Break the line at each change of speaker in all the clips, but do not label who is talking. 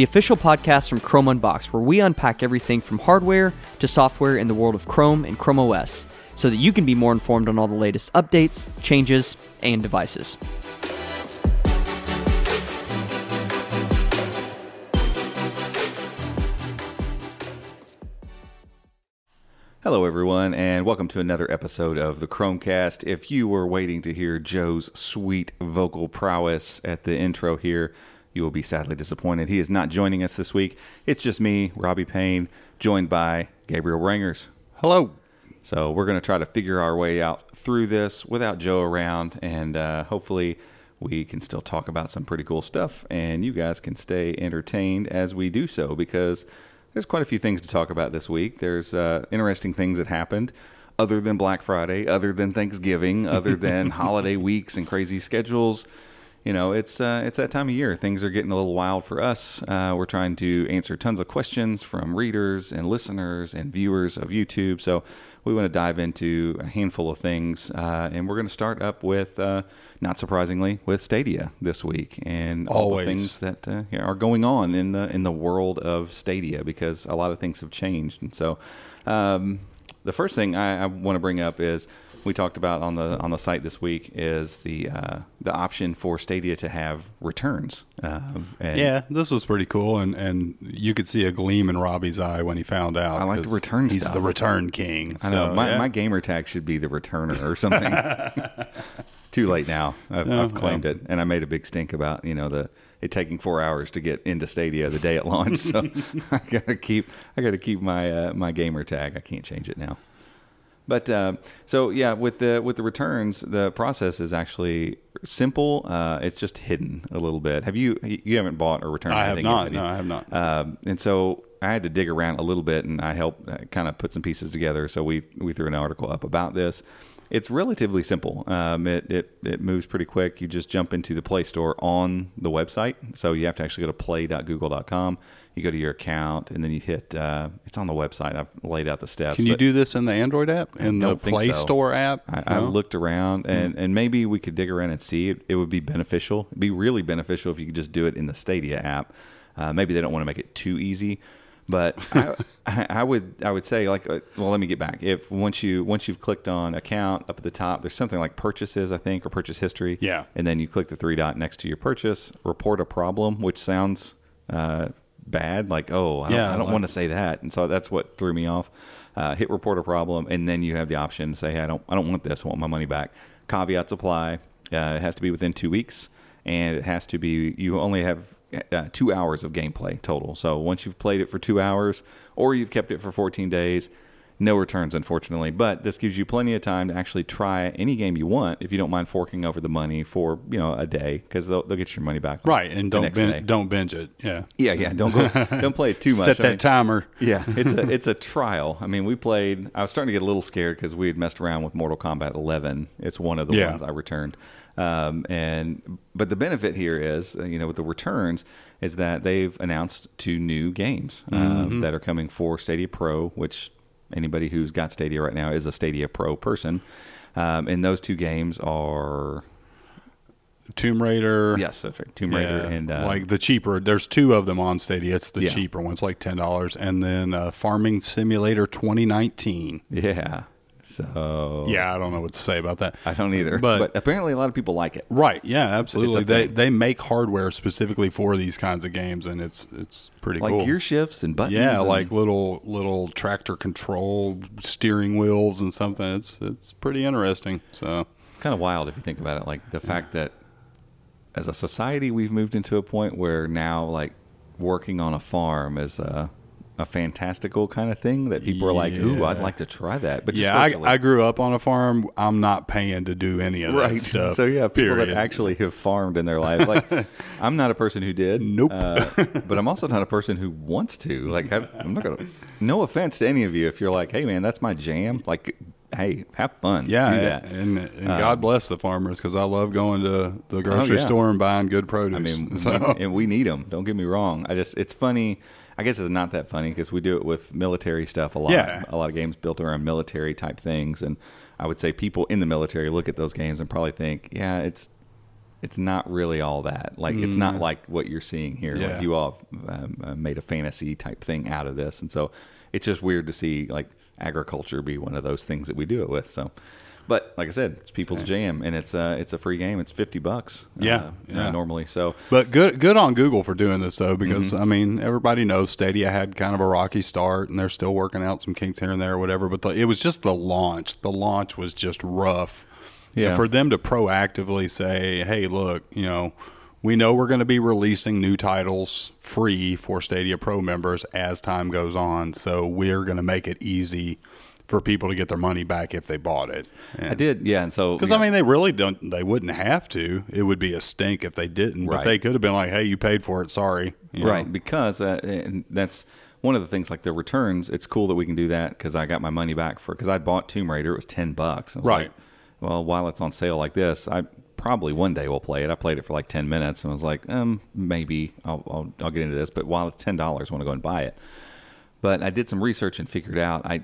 the official podcast from Chrome Unboxed, where we unpack everything from hardware to software in the world of Chrome and Chrome OS, so that you can be more informed on all the latest updates, changes, and devices.
Hello, everyone, and welcome to another episode of the Chromecast. If you were waiting to hear Joe's sweet vocal prowess at the intro here, you will be sadly disappointed. He is not joining us this week. It's just me, Robbie Payne, joined by Gabriel Brangers.
Hello.
So we're going to try to figure our way out through this without Joe around, and uh, hopefully we can still talk about some pretty cool stuff, and you guys can stay entertained as we do so because there's quite a few things to talk about this week. There's uh, interesting things that happened other than Black Friday, other than Thanksgiving, other than holiday weeks and crazy schedules. You know, it's uh, it's that time of year. Things are getting a little wild for us. Uh, we're trying to answer tons of questions from readers and listeners and viewers of YouTube. So we want to dive into a handful of things, uh, and we're going to start up with, uh, not surprisingly, with Stadia this week and all the things that uh, are going on in the in the world of Stadia because a lot of things have changed. And so, um, the first thing I, I want to bring up is we talked about on the on the site this week is the uh, the option for Stadia to have returns. Um, and
Yeah, this was pretty cool, and, and you could see a gleam in Robbie's eye when he found out.
I like the return
He's
stuff.
the return king.
I know my,
yeah.
my gamer tag should be the returner or something. Too late now. I've,
Oh,
I've claimed
well.
it, and I made a big stink about you know the it taking four hours to get into Stadia the day it launched. So I gotta keep I gotta keep my uh, my gamer tag. I can't change it now. But uh, so yeah, with the with the returns, the process is actually simple. Uh, it's just hidden a little bit. Have you you haven't bought or returned?
I have not. No, I have not.
Um, and so I had to dig around a little bit, and I helped uh, kind of put some pieces together. So we we threw an article up about this. It's relatively simple. Um, it, it it moves pretty quick. You just jump into the Play Store on the website. So you have to actually go to play.google.com. You go to your account, and then you hit. Uh, it's on the website. I've laid out the steps.
Can you do this in the Android app? In the Play
so.
Store app?
I, I
No?
Looked around and, and maybe we could dig around and see it. It would be beneficial. It'd be really beneficial if you could just do it in the Stadia app. Uh, maybe they don't want to make it too easy, but I, I, I would I would say like uh, well let me get back. If once you once you've clicked on account up at the top, there's something like purchases I think or purchase history.
Yeah.
and then you click the three dot next to your purchase, report a problem, which sounds uh, bad. Like, oh, I don't,
Yeah,
I don't
like-
want to say that, and so that's what threw me off. Uh, hit report a problem, and then you have the option to say, hey, I don't, I don't want this. I want my money back. Caveats apply. Uh, it has to be within two weeks, and it has to be. You only have uh, two hours of gameplay total. So once you've played it for two hours, or you've kept it for 14 days, no returns, unfortunately. But this gives you plenty of time to actually try any game you want if you don't mind forking over the money for you know a day because they'll, they'll get your money back.
Right, and don't bin, don't binge it. Yeah,
Yeah, yeah. Don't go, don't play it too much.
set
I
that
mean-
timer.
yeah, it's a it's a trial. I mean, we played. I was starting to get a little scared because we had messed around with Mortal Kombat 11. It's one of the
Yeah.
ones I returned. Um, and but the benefit here is, uh, you know, with the returns, is that they've announced two new games um,
Mm-hmm.
that are coming for Stadia Pro, which anybody who's got Stadia right now is a Stadia Pro person. Um, and those two games are
Tomb Raider.
yes, that's right, Tomb Raider
Yeah,
and uh,
like the cheaper. There's two of them on Stadia. It's the
Yeah.
cheaper one. It's like ten dollars, and then uh, Farming Simulator 2019.
yeah. So
Yeah, I don't know what to say about that.
I don't either.
But-
but apparently, a lot of people like it.
Right? Yeah, absolutely. They
thing.
they make hardware specifically for these kinds of games, and it's it's pretty
Like
cool.
gear shifts and buttons.
yeah,
and-
like little little tractor control steering wheels and something. It's it's pretty interesting. So
It's kind of wild if you think about it. Like the fact that as a society, we've moved into a point where now, like, working on a farm is a, a fantastical kind of thing that people are like, ooh, I'd like to try that. But just
yeah, I. I grew up on a farm. I'm not paying to do any of that
Right.
stuff.
So yeah, people
period.
that actually have farmed in their life, Like, I'm not a person who did.
Nope.
Uh, but I'm also not a person who wants to. Like, I, I'm not gonna. No offense to any of you if you're like, hey man, that's my jam. Like, hey, have fun.
Yeah,
Do that.
and, and God bless the farmers because I love going to the grocery
Oh, yeah.
store and buying good produce.
I mean,
so,
we, and we need them. Don't get me wrong. I just it's funny. I guess it's not that funny because we do it with military stuff a lot.
Yeah.
A lot of games built around military type things, and I would say people in the military look at those games and probably think, yeah, it's it's not really all that. Like it's not like what you're seeing here.
Mm. Yeah.
Like you all um, uh, made a fantasy type thing out of this, and so it's just weird to see like agriculture be one of those things that we do it with. So. But like I said, it's people's jam, and it's uh, it's a free game. It's fifty bucks.
Yeah,
uh,
yeah.
uh, normally. So
but good good on Google for doing this though, because
Mm-hmm.
I mean everybody knows Stadia had kind of a rocky start, and they're still working out some kinks here and there or whatever. But the, it was just the launch. The launch was just rough.
Yeah.
And for them to proactively say, "Hey, look, you know." We know we're going to be releasing new titles free for Stadia Pro members as time goes on, so we're going to make it easy for people to get their money back if they bought it.
I did, yeah. And so
Because
yeah,
I mean, they really don't. They wouldn't have to. It would be a stink if they didn't. But they could have been like, "Hey, you paid for it. Sorry." You know?
right because uh, and that's one of the things like the returns. It's cool that we can do that because I got my money back for because I bought Tomb Raider. It was ten bucks. Was
Right.
like, well, while it's on sale like this, I probably one day we'll play it. I played it for like ten minutes and I was like, um, maybe I'll I'll, I'll get into this. But while it's ten dollars, I want to go and buy it. But I did some research and figured out I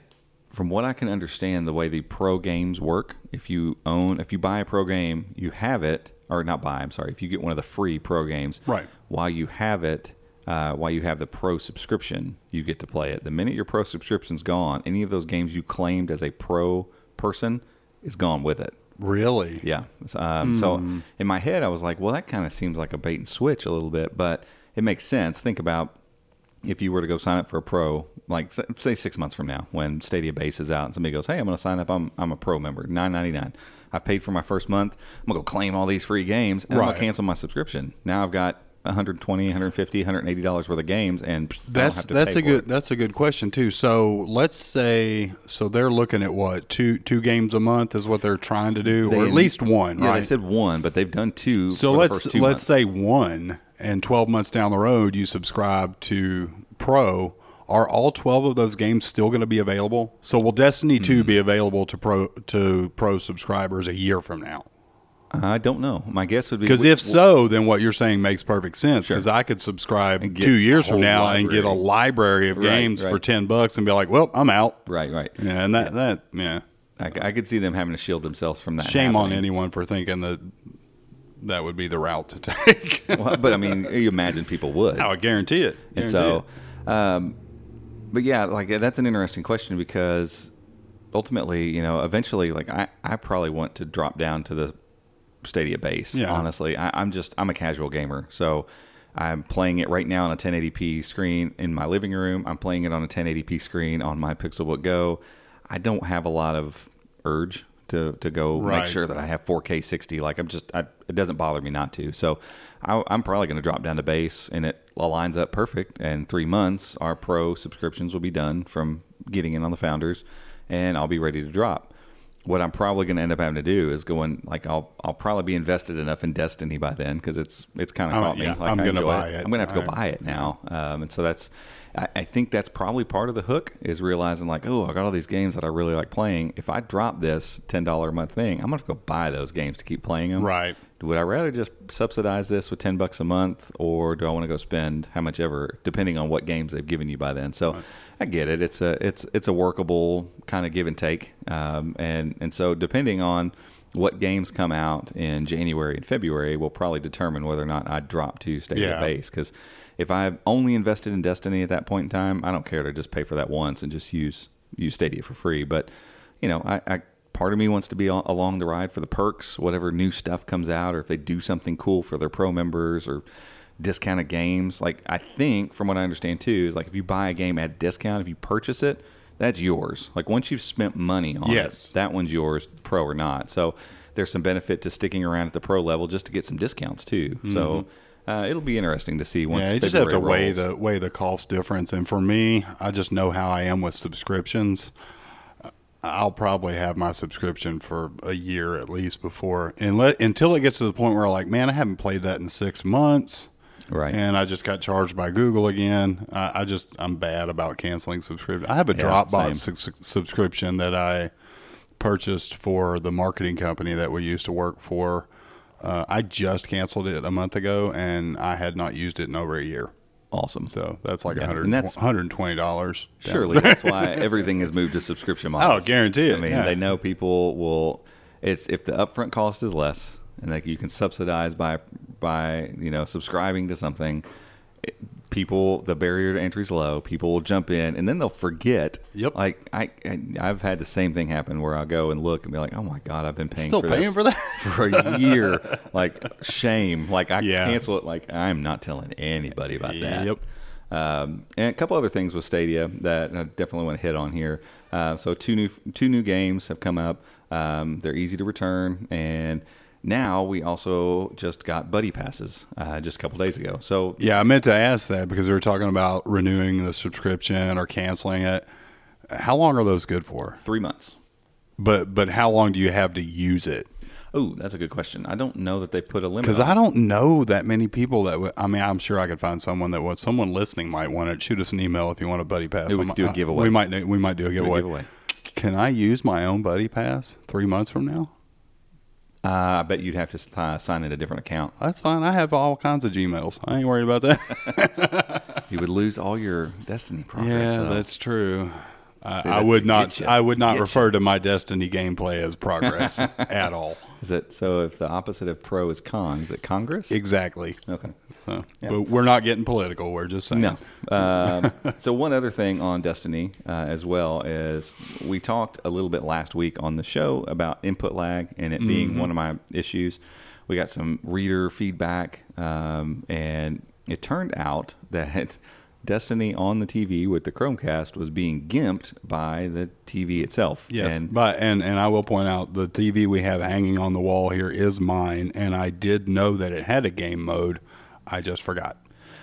from what I can understand the way the pro games work, if you own if you buy a pro game, you have it or not buy, I'm sorry, if you get one of the free pro games,
Right.
while you have it uh, while you have the pro subscription, you get to play it. The minute your pro subscription's gone, any of those games you claimed as a pro person is gone with it.
Really?
Yeah. Um, So in my head, I was like, well, that kind of seems like a bait and switch a little bit, but it makes sense. Think about if you were to go sign up for a pro, like say six months from now, when Stadia Base is out, and somebody goes, "Hey, I'm going to sign up. I'm I'm a pro member, nine ninety nine. I paid for my first month. I'm gonna go claim all these free games, and I'm gonna cancel my subscription. Now I've got 120, 150, 180 dollars worth of games, and
That's that's a good
it.
that's a good question too. So let's say so they're looking at what two two games a month is what they're trying to do, or at least one,
Yeah,
right?
they said one, but they've done two.
so let's
two
let's say one, and twelve months down the road you subscribe to Pro. Are all twelve of those games still going to be available? So will Destiny two
Hmm.
be available to pro to pro subscribers a year from now?
I don't know. My guess would be
Because if so, then what you're saying makes perfect sense. Because I could subscribe two years from now and get a library of
Right,
games for ten bucks and be like, "Well, I'm out."
right, right.
Yeah, and that that yeah.
I, I could see them having to shield themselves from that.
Shame on anyone for thinking that that would be the route to take.
Well, but I mean, you imagine people would.
I would guarantee it.
and
Guarantee
so, um, but yeah, like that's an interesting question because ultimately, you know, eventually, like I, I probably want to drop down to the Stadia base.
Yeah.
Honestly, I, I'm just I'm a casual gamer, so I'm playing it right now on a 1080p screen in my living room. I'm playing it on a 1080p screen on my Pixelbook Go. I don't have a lot of urge to to go
Right.
make sure that I have 4K 60. Like I'm just, I, it doesn't bother me not to. So I, I'm probably going to drop down to base, and it lines up perfect. And three months, our pro subscriptions will be done from getting in on the founders, and I'll be ready to drop. What I'm probably going to end up having to do is going like I'll I'll probably be invested enough in Destiny by then because it's it's kind of caught me. Like,
I'm gonna buy it.
I'm gonna have to go buy it now, um, and so that's I, I think that's probably part of the hook is realizing like oh I got all these games that I really like playing. If I drop this ten dollar a month thing, I'm have to go buy those games to keep playing them.
Right.
Would I rather just subsidize this with ten bucks a month, or do I want to go spend how much ever, depending on what games they've given you by then? So, I get it. It's a it's it's a workable kind of give and take, um, and and so depending on what games come out in January and February will probably determine whether or not I drop to Stadia
Yeah.
base. Because if I've only invested in Destiny at that point in time, I don't care to just pay for that once and just use use Stadia for free. But you know, I, I part of me wants to be al- along the ride for the perks, whatever new stuff comes out, or if they do something cool for their pro members or discounted games. Like I think, from what I understand too, is like if you buy a game at discount, if you purchase it, that's yours. Like once you've spent money on
Yes.
it, that one's yours, pro or not. So there's some benefit to sticking around at the pro level just to get some discounts too. So. Uh, it'll be interesting to see once.
Mm-hmm. Yeah, you just have to
February
weigh the weigh the cost difference. And for me, I just know how I am with subscriptions. I'll probably have my subscription for a year at least before, and let, until it gets to the point where like, man, I haven't played that in six months,
Right.
And I just got charged by Google again. I, I just I'm bad about canceling subscription. I have a
Yeah,
Dropbox subs- subscription that I purchased for the marketing company that we used to work for. Uh, I just canceled it a month ago, and I had not used it in over a year.
Awesome.
So that's like a
Yeah,
hundred
and that's-
$120.
Surely that's why everything has moved to subscription models.
Oh, guarantee it,
I mean,
yeah.
they know people will. It's if the upfront cost is less, and like you can subsidize by by you know subscribing to something. It, people, the barrier to entry is low. People will jump in, and then they'll forget.
Yep.
Like I, I I've had the same thing happen where I'll go and look and be like, oh my god, I've been paying
Still
for
paying for that?
for a year. like shame. Like I
Yeah.
cancel it. Like I'm not telling anybody about that.
Yep.
Um, and a couple other things with Stadia that I definitely want to hit on here. Uh, so two new two new games have come up. Um, they're easy to return, and now we also just got buddy passes uh, just a couple days ago. So
Yeah, I meant to ask that because we were talking about renewing the subscription or canceling it. How long are those good for?
three months.
But but how long do you have to use it?
Oh, that's a good question. I don't know that they put a limit.
Because I don't know that many people that would. I mean, I'm sure I could find someone that would. Someone listening might want it. Shoot us an email if you want a buddy pass.
Maybe we
I'm-
could do a
uh,
giveaway.
We might. We might do a
Do a
giveaway.
giveaway.
Can I use my own buddy pass three months from now?
Uh, I bet you'd have to uh, sign in a different account.
That's fine. I have all kinds of Gmails. I ain't worried about that.
You would lose all your Destiny progress.
yeah,
though.
that's true. I,
See,
I would not. I would not refer to my Destiny gameplay as progress at all.
Is it so? If the opposite of pro is con, is it Congress?
Exactly.
Okay.
So, but we're not getting political. We're just saying.
No. Um, so one other thing on Destiny uh, as well is we talked a little bit last week on the show about input lag and it being one of my issues. We got some reader feedback, um, and it turned out that Destiny on the TV with the Chromecast was being gimped by the TV itself.
Yes,
And
but and and I will point out the TV we have hanging on the wall here is mine, and I did know that it had a game mode. I just forgot.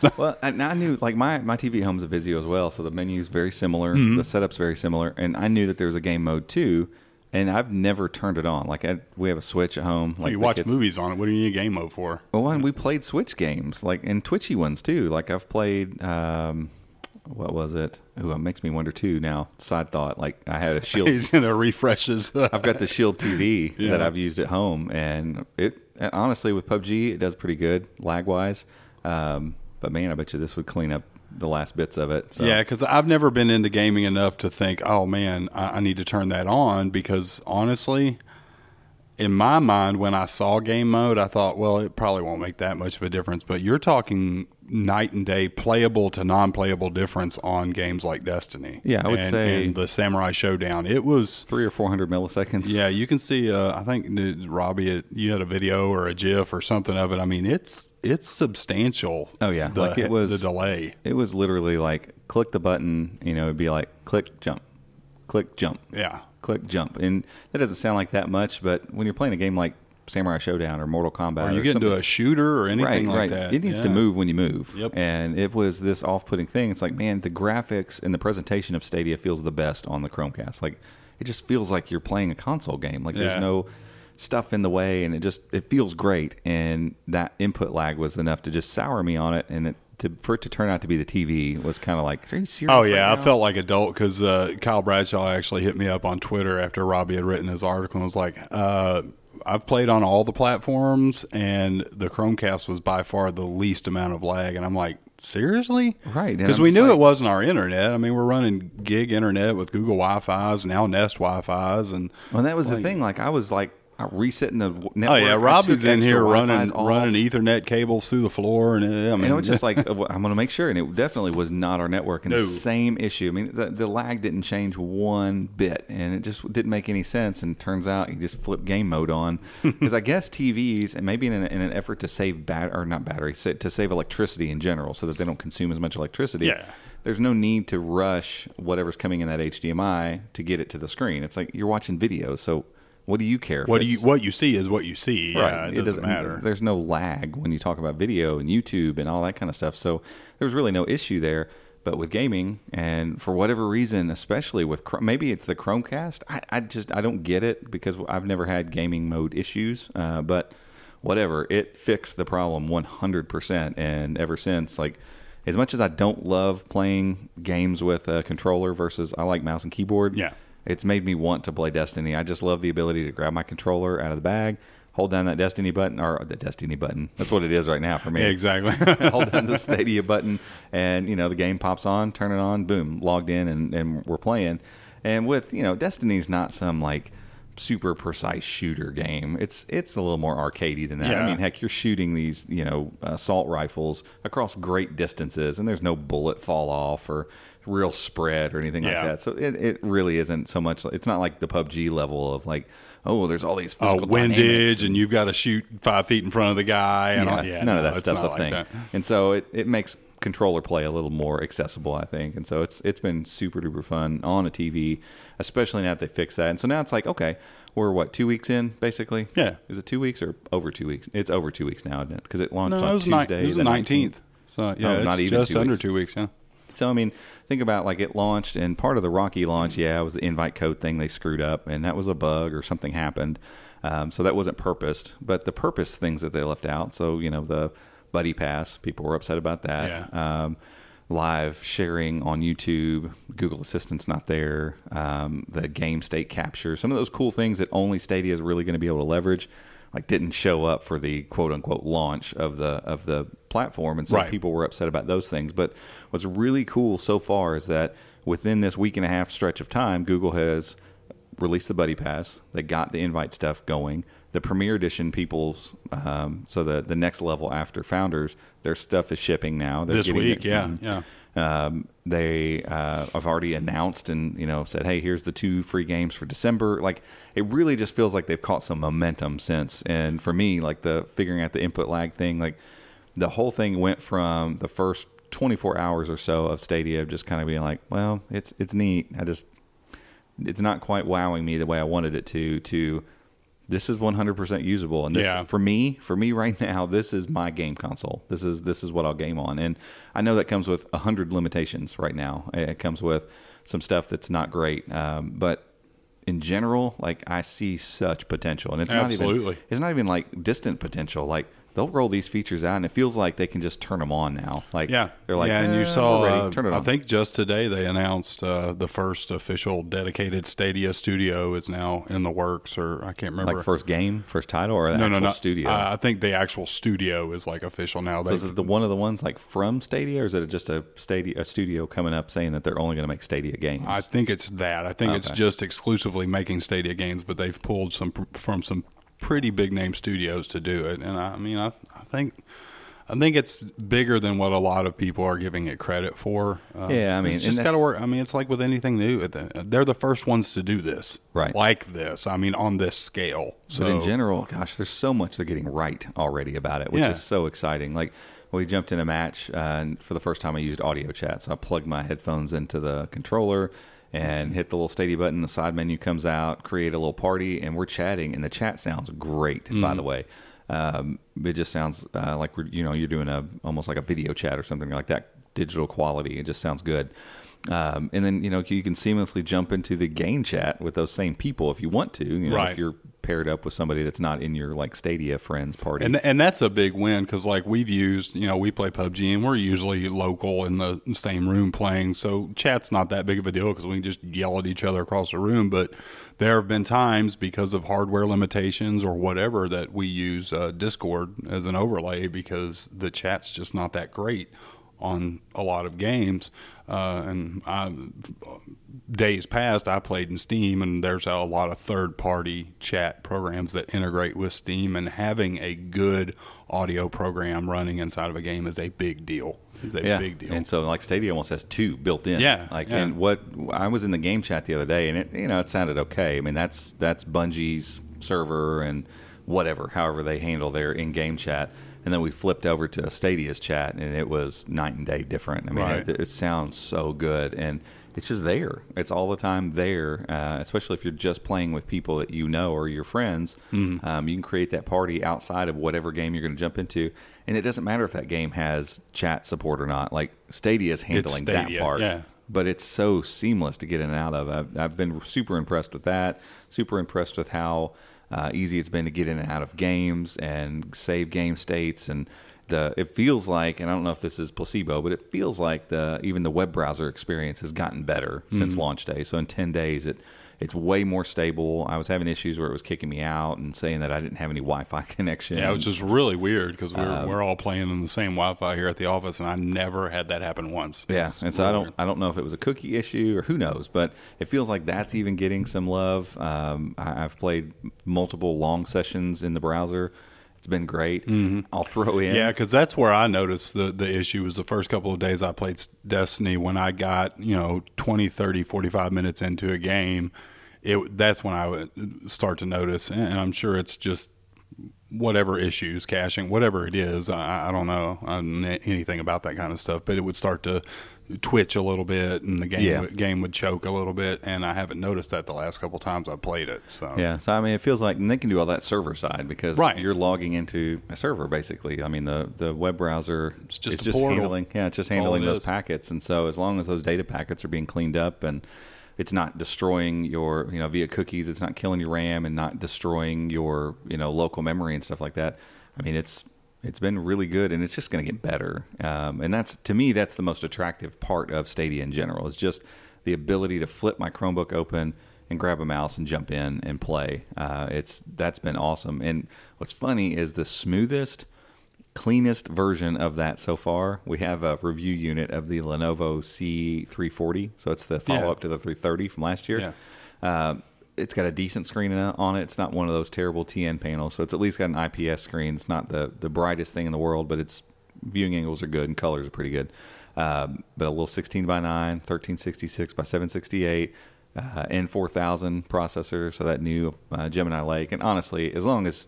well, and I knew like my my TV at home is a Vizio as well, so the menu's very similar,
Mm-hmm.
the setup's very similar, and I knew that there was a game mode too, and I've never turned it on. Like I, we have a Switch at home. Like
you watch
kids-
movies on it. What do you need a game mode for?
Well, and we played Switch games, like and Twitchy ones too. Like I've played. Um, what was it? Ooh, it makes me wonder too. Now, side thought, like I had a Shield.
He's gonna refresh his.
I've got the Shield TV
Yeah.
that I've used at home, and it honestly with PUBG it does pretty good lag wise. Um, but man, I bet you this would clean up the last bits of it. So.
Yeah, because I've never been into gaming enough to think, oh man, I, I need to turn that on. Because honestly, in my mind, when I saw game mode, I thought, well, it probably won't make that much of a difference. But you're talking night and day playable to non-playable difference on games like Destiny.
Yeah, I would
and,
say-
and the Samurai Shodown. It was
Three or four hundred milliseconds.
yeah, you can see. Uh, I think uh, Robbie, it, you had a video or a GIF or something of it. I mean, it's it's substantial.
Oh, yeah.
the,
Like, it was-
the delay.
It was literally like click the button. You know, it'd be like click jump, click jump,
Yeah,
click jump, and that doesn't sound like that much, but when you're playing a game like Samurai Shodown or Mortal Kombat,
or you
or
get into a shooter or anything
right,
like
right.
that.
It needs to move when you move.
Yep.
And it was this off-putting thing. It's like, man, the graphics and the presentation of Stadia feels the best on the Chromecast. Like, it just feels like you're playing a console game. Like,
Yeah.
there's no stuff in the way, and it just it feels great. And that input lag was enough to just sour me on it, and it. To, for it to turn out to be the TV was kind of like, are you serious?
Oh
right
yeah, I felt like adult because uh, Kyle Bradshaw actually hit me up on Twitter after Robbie had written his article and was like, uh, "I've played on all the platforms, and the Chromecast was by far the least amount of lag." And I'm like, "Seriously?"
Right,
Because we knew
like-
it wasn't our internet. I mean, we're running gig internet with Google Wi-Fi's now Nest Wi-Fi's, and
Well, that was
it's
the
like-
thing. Like, I was like uh, resetting the w-
Oh yeah, Robbie's in here running
off.
running Ethernet cables through the floor, and uh, I mean,
And it was just like uh, I'm going to make sure, and it definitely was not our network. And
No.
the same issue. I mean, the, the lag didn't change one bit, and it just didn't make any sense. And turns out you just flip game mode on because I guess TVs, and maybe in an, in an effort to save bat or not battery, to save electricity in general, so that they don't consume as much electricity.
Yeah.
There's no need to rush whatever's coming in that HDMI to get it to the screen. It's like you're watching video, so what do you care?
what do you what you see is what you see. Yeah, it, doesn't, matter.
There's no lag when you talk about video and YouTube and all that kind of stuff. So there's really no issue there. But with gaming, and for whatever reason, especially with maybe it's the Chromecast, I, I just I don't get it because I've never had gaming mode issues. Uh, but whatever, it fixed the problem 100%. And ever since, like as much as I don't love playing games with a controller versus I like mouse and keyboard.
Yeah.
It's made me want to play Destiny. I just love the ability to grab my controller out of the bag, hold down that Destiny button or the Destiny button. That's what it is right now for me.
Yeah, exactly.
hold down the Stadia button, and you know the game pops on. Turn it on. Boom, logged in, and, and we're playing. And with you know, Destiny's not some like super precise shooter game. It's it's a little more arcadey than that. I mean, heck, you're shooting these you know assault rifles across great distances, and there's no bullet fall off or real spread or anything like that. So it, it really isn't so much. It's not like the PUBG level of like, oh, there's all these
Oh,
physical dynamics
windage, and you've got to shoot five feet in front of the guy, and
yeah,
all, yeah
none of that stuff's a
like
thing.
that.
And so it, it makes controller play a little more accessible, I think. And so it's it's been super duper fun on a TV, especially now that they fixed that. And so now it's like, okay, we're what two weeks in basically?
Yeah.
Is it two weeks or over two weeks? It's over two weeks now, isn't it? Because it launched
No,
on
it was,
Tuesday.
ni- it was
the
nineteenth. So oh, yeah,
Oh,
it's
not even
just
two
under
weeks.
two weeks. Yeah.
So I mean, think about like it launched, and part of the Rocky launch, yeah, was the invite code thing they screwed up, and that was a bug or something happened. Um, so that wasn't purposed, but the purpose things that they left out. So you know the buddy pass, people were upset about that. Um, live sharing on YouTube, Google Assistant's not there. Um, the game state capture, some of those cool things that only Stadia is really going to be able to leverage. Like didn't show up for the quote unquote launch of the of the platform, and so
Right.
people were upset about those things. But what's really cool so far is that within this week and a half stretch of time, Google has released the Buddy Pass. They got the invite stuff going. The Premier Edition people's, um, so the the next level after Founders, their stuff is shipping now. They're
This week,
it-
yeah,
Mhm.
yeah.
Um, they uh, have already announced and you know said, "Hey, here's the two free games for December." Like it really just feels like they've caught some momentum since. And for me, like the figuring out the input lag thing, like the whole thing went from the first 24 hours or so of Stadia just kind of being like, "Well, it's it's neat. I just it's not quite wowing me the way I wanted it to." To this is 100% usable. And this
Yeah.
for me for me right now this is my game console. This is this is what i'll game on. And i know that comes with 100 limitations right now. It comes with some stuff that's not great. Um, but in general like i see such potential. And it's not even it's not even like distant potential. Like they'll roll these features out and it feels like they can just turn them on now like
Yeah,
they're like
yeah, and
"Eh,
you saw. uh,
turn it
I think just today they announced uh, the first official dedicated Stadia studio is now in the works, or I can't remember.
like first game first title or the
no,
actual
no, no.
studio
Uh, I think the actual studio is like official now.
So is it the one of the ones like from Stadia, or is it just a Stadia a studio coming up saying that they're only going to make Stadia games?
I think it's that. I think it's just exclusively making Stadia games, but they've pulled some from some pretty big name studios to do it. And I, I mean, I, I think I think it's bigger than what a lot of people are giving it credit for. Uh,
Yeah, I mean,
it's just got to work. I mean, it's like with anything new. They're the first ones to do this,
Right.
Like this. I mean, on this scale. So
But in general, gosh, there's so much they're getting right already about it, which
Yeah.
is so exciting. Like we jumped in a match, uh, and for the first time, I used audio chat. So I plugged my headphones into the controller and hit the little Stadia button. The side menu comes out, create a little party, and we're chatting. And the chat sounds great, by the way. Um, it just sounds uh, like we're, you know, you're doing a almost like a video chat or something like that. Digital quality, it just sounds good. Um, and then you know you can seamlessly jump into the game chat with those same people if you want to. You know,
Right.
if you're paired up with somebody that's not in your like Stadia friends party.
And and that's a big win because like we've used, you know, we play PUBG and we're usually local in the same room playing, so chat's not that big of a deal because we can just yell at each other across the room. But there have been times because of hardware limitations or whatever that we use uh, Discord as an overlay because the chat's just not that great on a lot of games. Uh, and I, days past, I played in Steam, and there's a lot of third party chat programs that integrate with Steam, and having a good audio program running inside of a game is a big deal. Is a
yeah,
big deal.
And so like Stadia almost has two built in.
Yeah,
Like
yeah.
and what I was in the game chat the other day, and it you know it sounded okay. I mean that's that's Bungie's server and whatever, however they handle their in-game chat. And then we flipped over to Stadia's chat, and it was night and day different. I mean,
Right.
it, it sounds so good, and it's just there. It's all the time there. Uh, especially if you're just playing with people that you know or your friends,
Mm-hmm.
um, you can create that party outside of whatever game you're going to jump into, and it doesn't matter if that game has chat support or not. Like Stadia is handling that part,
yeah.
but it's so seamless to get in and out of. I've, I've been super impressed with that. Super impressed with how uh, easy it's been to get in and out of games and save game states and the it feels like and I don't know if this is placebo but it feels like the even the web browser experience has gotten better
Mm-hmm.
since launch day so in 10 days it it's way more stable I was having issues where it was kicking me out and saying that I didn't have any Wi-Fi connection
yeah, which is really weird because we're,
Um,
we're all playing in the same Wi-Fi here at the office, and I never had that happen once.
Yeah,
It's
and so I don't I don't know if it was a cookie issue or who knows, but it feels like that's even getting some love. Um, I, I've played multiple long sessions in the browser. It's been great. I'll throw in.
Mm-hmm. Yeah, because that's where I noticed the, the issue was the first couple of days I played Destiny when I got, you know, 20, 30, 45 minutes into a game. It That's when I would start to notice. And I'm sure it's just whatever issues, caching, whatever it is. I, I don't know I don't anything about that kind of stuff, but it would start to twitch a little bit and the game,
Yeah.
would, game would choke a little bit. And I haven't noticed that the last couple times I played it. So
Yeah, so I mean, it feels like and they can do all that server side because
Right.
you're logging into a server basically. I mean, the the web browser
It's just
is just
portal.
handling, yeah, it's just handling
it
those
is.
packets, and so as long as those data packets are being cleaned up and it's not destroying your, you know, via cookies, it's not killing your RAM and not destroying your, you know, local memory and stuff like that. I mean, it's it's been really good, and it's just going to get better. Um, and that's to me, that's the most attractive part of Stadia in general. Is just the ability to flip my Chromebook open and grab a mouse and jump in and play. Uh, it's that's been awesome. And what's funny is the smoothest, cleanest version of that so far. We have a review unit of the Lenovo C340, so it's the follow up to the 330 from last year.
Yeah.
Uh, it's got a decent screen on it. It's not one of those terrible TN panels, so it's at least got an IPS screen. It's not the the brightest thing in the world, but its viewing angles are good and colors are pretty good. Um, but a little 16 by 9, 1366 by 768, uh, N4000 processor, so that new uh, Gemini Lake. And honestly, as long as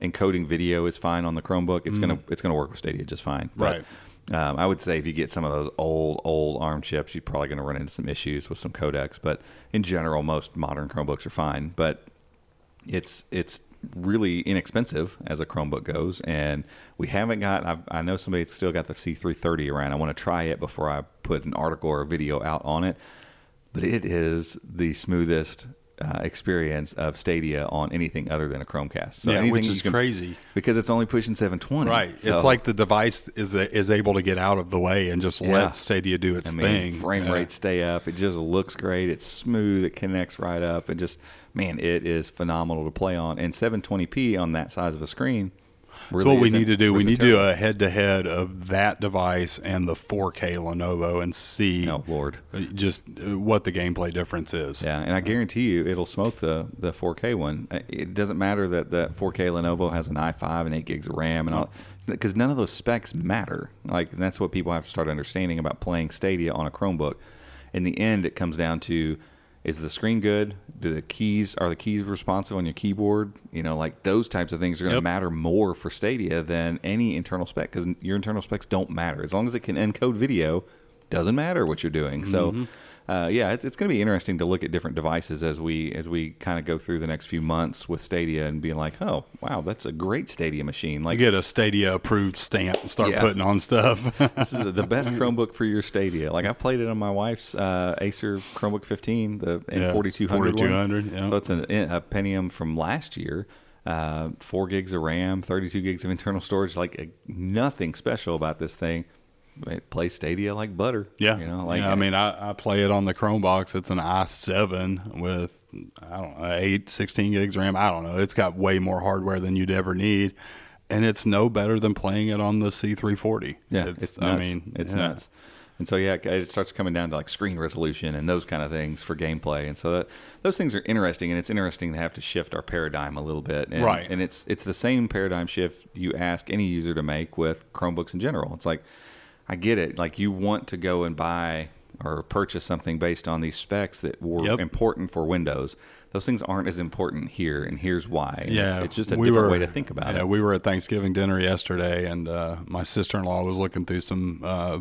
encoding video is fine on the Chromebook, it's gonna it's gonna work with Stadia just fine. But,
Right.
um, I would say if you get some of those old, old ARM chips, you're probably going to run into some issues with some codecs. But in general, most modern Chromebooks are fine. But it's it's really inexpensive as a Chromebook goes, and we haven't got. I've, I know somebody's still got the C330 around. I want to try it before I put an article or a video out on it. But it is the smoothest uh, experience of Stadia on anything other than a Chromecast. So
Yeah, which is
can-
crazy.
because it's only pushing 720.
Right.
So-
It's like the device is is able to get out of the way and just
Yeah.
let Stadia do its
I mean,
thing.
frame
Yeah.
rates stay up. It just looks great. It's smooth. It connects right up. It just, man, it is phenomenal to play on. And 720p on that size of a screen, really
So what we need to do, we need to do a head to head of that device and the 4K Lenovo and see
Oh Lord.
just uh, what the gameplay difference is.
Yeah, and I guarantee you it'll smoke the the 4K one. Uh, It doesn't matter that the 4K Lenovo has an i5 and 8 gigs of RAM and all, because none of those specs matter. Like that's what people have to start understanding about playing Stadia on a Chromebook. In the end, it comes down to is the screen good? Do the keys are the keys responsive on your keyboard? You know, like those types of things are going to
Yep.
matter more for Stadia than any internal spec because your internal specs don't matter as long as it can encode video. Doesn't matter what you're doing. So mm-hmm. Uh, yeah, it's, it's going to be interesting to look at different devices as we as we kind of go through the next few months with Stadia and being like, oh wow, that's a great Stadia machine. Like
get a Stadia approved stamp and start
Yeah.
putting on stuff.
this is the best Chromebook for your Stadia. Like I played it on my wife's uh, Acer Chromebook 15, the
Yeah,
N4200.
4200, yeah.
So it's an, a Pentium from last year. Uh, four gigs of RAM, 32 gigs of internal storage. Like uh, nothing special about this thing. It plays Stadia like butter.
Yeah,
you know, like
yeah, I mean, I, I play it on the Chromebox. It's an i7 with I don't know 8, 16 gigs RAM. I don't know. It's got way more hardware than you'd ever need, and it's no better than playing it on the C340.
Yeah, it's,
I
nuts.
mean,
it's
yeah.
nuts. And so yeah, it starts coming down to like screen resolution and those kind of things for gameplay. And so that, those things are interesting, and it's interesting to have to shift our paradigm a little bit. And,
Right.
And it's it's the same paradigm shift you ask any user to make with Chromebooks in general. It's like I get it. Like you want to go and buy or purchase something based on these specs that were
Yep.
important for Windows. Those things aren't as important here, and here's why. And it's,
Yeah,
it's just a
we
different
were-
way to think about
yeah,
it.
we were at Thanksgiving dinner yesterday, and uh, my sister in law was looking through some uh,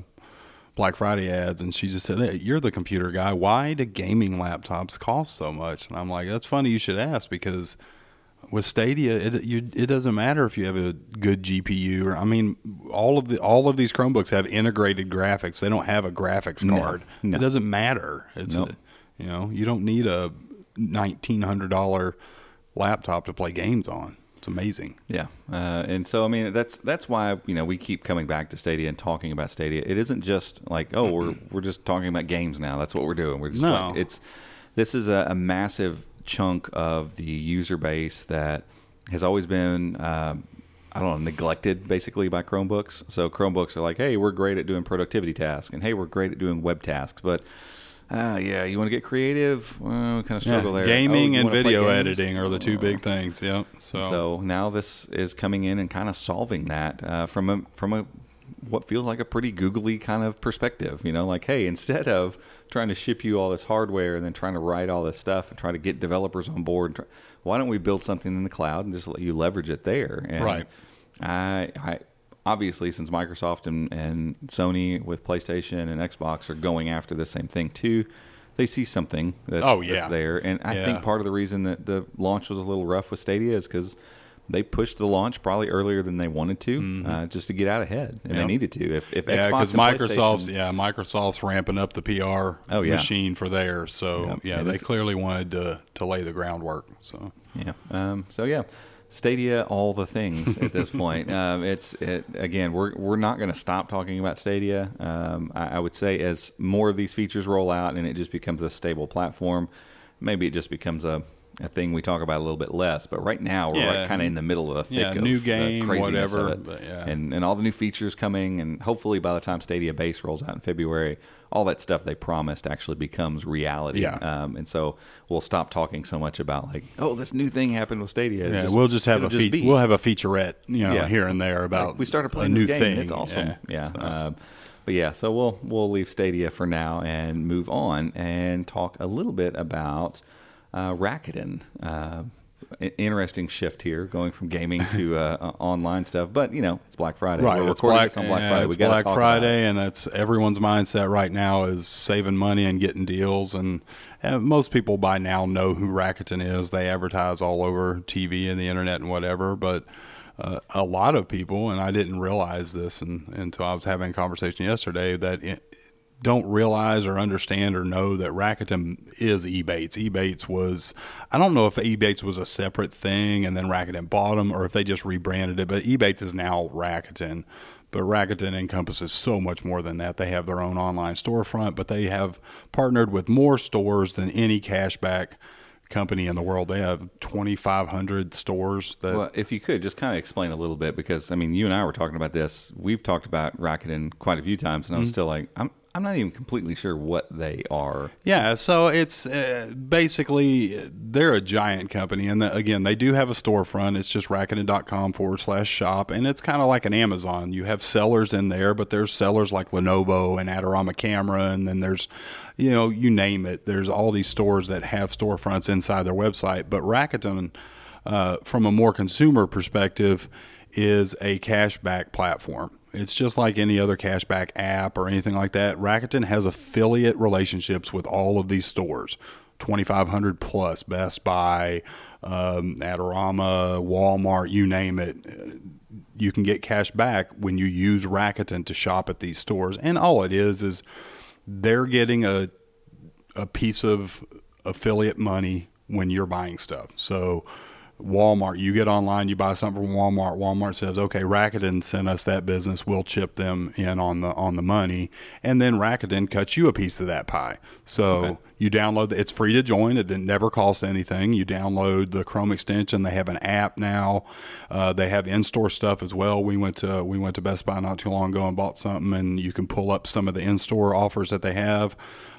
Black Friday ads, and she just said, hey, "You're the computer guy. Why do gaming laptops cost so much?" And I'm like, "That's funny you should ask because." With Stadia, it you, it doesn't matter if you have a good GPU or I mean, all of the all of these Chromebooks have integrated graphics. They don't have a graphics card.
no.
It doesn't matter. It's
Nope.
you know you don't need a nineteen hundred dollar laptop to play games on. It's amazing.
Yeah, uh, and so I mean that's that's why you know we keep coming back to Stadia and talking about Stadia. It isn't just like oh we're we're just talking about games now. That's what we're doing. We're just
No.
like it's this is a, a massive chunk of the user base that has always been. um I don't know, neglected basically by Chromebooks. So Chromebooks are like, hey, we're great at doing productivity tasks, and hey, we're great at doing web tasks, but uh, yeah, you want to get creative? Well, we kind of struggle there.
Gaming
Oh,
and video editing are the two big things. Yep. So,
So now this is coming in and kind of solving that uh, from a from a what feels like a pretty googly kind of perspective. You know, like hey, instead of trying to ship you all this hardware and then trying to write all this stuff and try to get developers on board, try, why don't we build something in the cloud and just let you leverage it there? And
Right.
I, I obviously since Microsoft and, and Sony with PlayStation and Xbox are going after the same thing too. They see something that's,
Oh,
that's
yeah.
there, and I think part of the reason that the launch was a little rough with Stadia is because they pushed the launch probably earlier than they wanted to, uh, just to get out ahead, and they needed to. If, if
Mm-hmm. yeah, because Microsoft's yeah Microsoft's ramping up the PR
Oh, yeah.
machine for theirs. So
Yep.
yeah,
And
they clearly wanted to to lay the groundwork. So
Yeah. Um, so yeah, Stadia, all the things at this point. Um, it's it, again, we're we're not going to stop talking about Stadia. Um, I, I would say as more of these features roll out and it just becomes a stable platform, maybe it just becomes a a thing we talk about a little bit less, but right now we're
Yeah.
right kind of in the middle of the thick
Yeah,
of
new
the
game, whatever, yeah.
and and all the new features coming, and hopefully by the time Stadia Base rolls out in February, all that stuff they promised actually becomes reality.
Yeah.
Um, and so we'll stop talking so much about like, oh, this new thing happened with Stadia.
Yeah, we'll just have a
it'll
fe- we'll have a featurette you know
Yeah.
here and there about
Like, we started playing
a
new game.
thing.
It's awesome. Yeah.
So-
Um, but yeah, so we'll we'll leave Stadia for now and move on and talk a little bit about uh, Rakuten. Uh, interesting shift here, going from gaming to uh, uh, online stuff. But you know, it's Black Friday.
Right,
We're
it's Black,
on Black
yeah,
Friday.
It's
we
Black
talk about it.
Friday, and that's everyone's mindset right now is saving money and getting deals. And uh, most people by now know who Rakuten is. They advertise all over TV and the internet and whatever. But uh, a lot of people, and I didn't realize this un until I was having a conversation yesterday, that it, don't realize or understand or know that Rakuten is Ebates. Ebates was, I don't know if Ebates was a separate thing and then Rakuten bought them or if they just rebranded it, but Ebates is now Rakuten. But Rakuten encompasses so much more than that. They have their own online storefront, but they have partnered with more stores than any cashback company in the world. They have 2,500 stores. That
Well, if you could just kind of explain a little bit, because I mean, you and I were talking about this. We've talked about Rakuten quite a few times, and
Mm-hmm.
I was still like, I'm, I'm not even completely sure what they are.
Yeah, so it's uh, basically they're a giant company, and the, again, they do have a storefront. It's just Rakuten.com forward slash shop, and it's kind of like an Amazon. You have sellers in there, but there's sellers like Lenovo and Adorama Camera, and then there's, you know, you name it. There's all these stores that have storefronts inside their website, but Rakuten, uh, from a more consumer perspective, is a cashback platform. It's just like any other cashback app or anything like that. Rakuten has affiliate relationships with all of these stores, 2,500 plus, Best Buy, um, Adorama, Walmart, you name it. You can get cash back when you use Rakuten to shop at these stores. And all it is is they're getting a a piece of affiliate money when you're buying stuff. So Walmart, you get online, you buy something from Walmart. Walmart says, "Okay, Rakuten sent us that business. We'll chip them in on the on the money," and then Rakuten cuts you a piece of that pie. So you download. It's free to join. It never costs anything. You download the Chrome extension. They have an app now. Uh, they have in-store stuff as well. We went to we went to Best Buy not too long ago and bought something, and you can pull up some of the in-store offers that they have.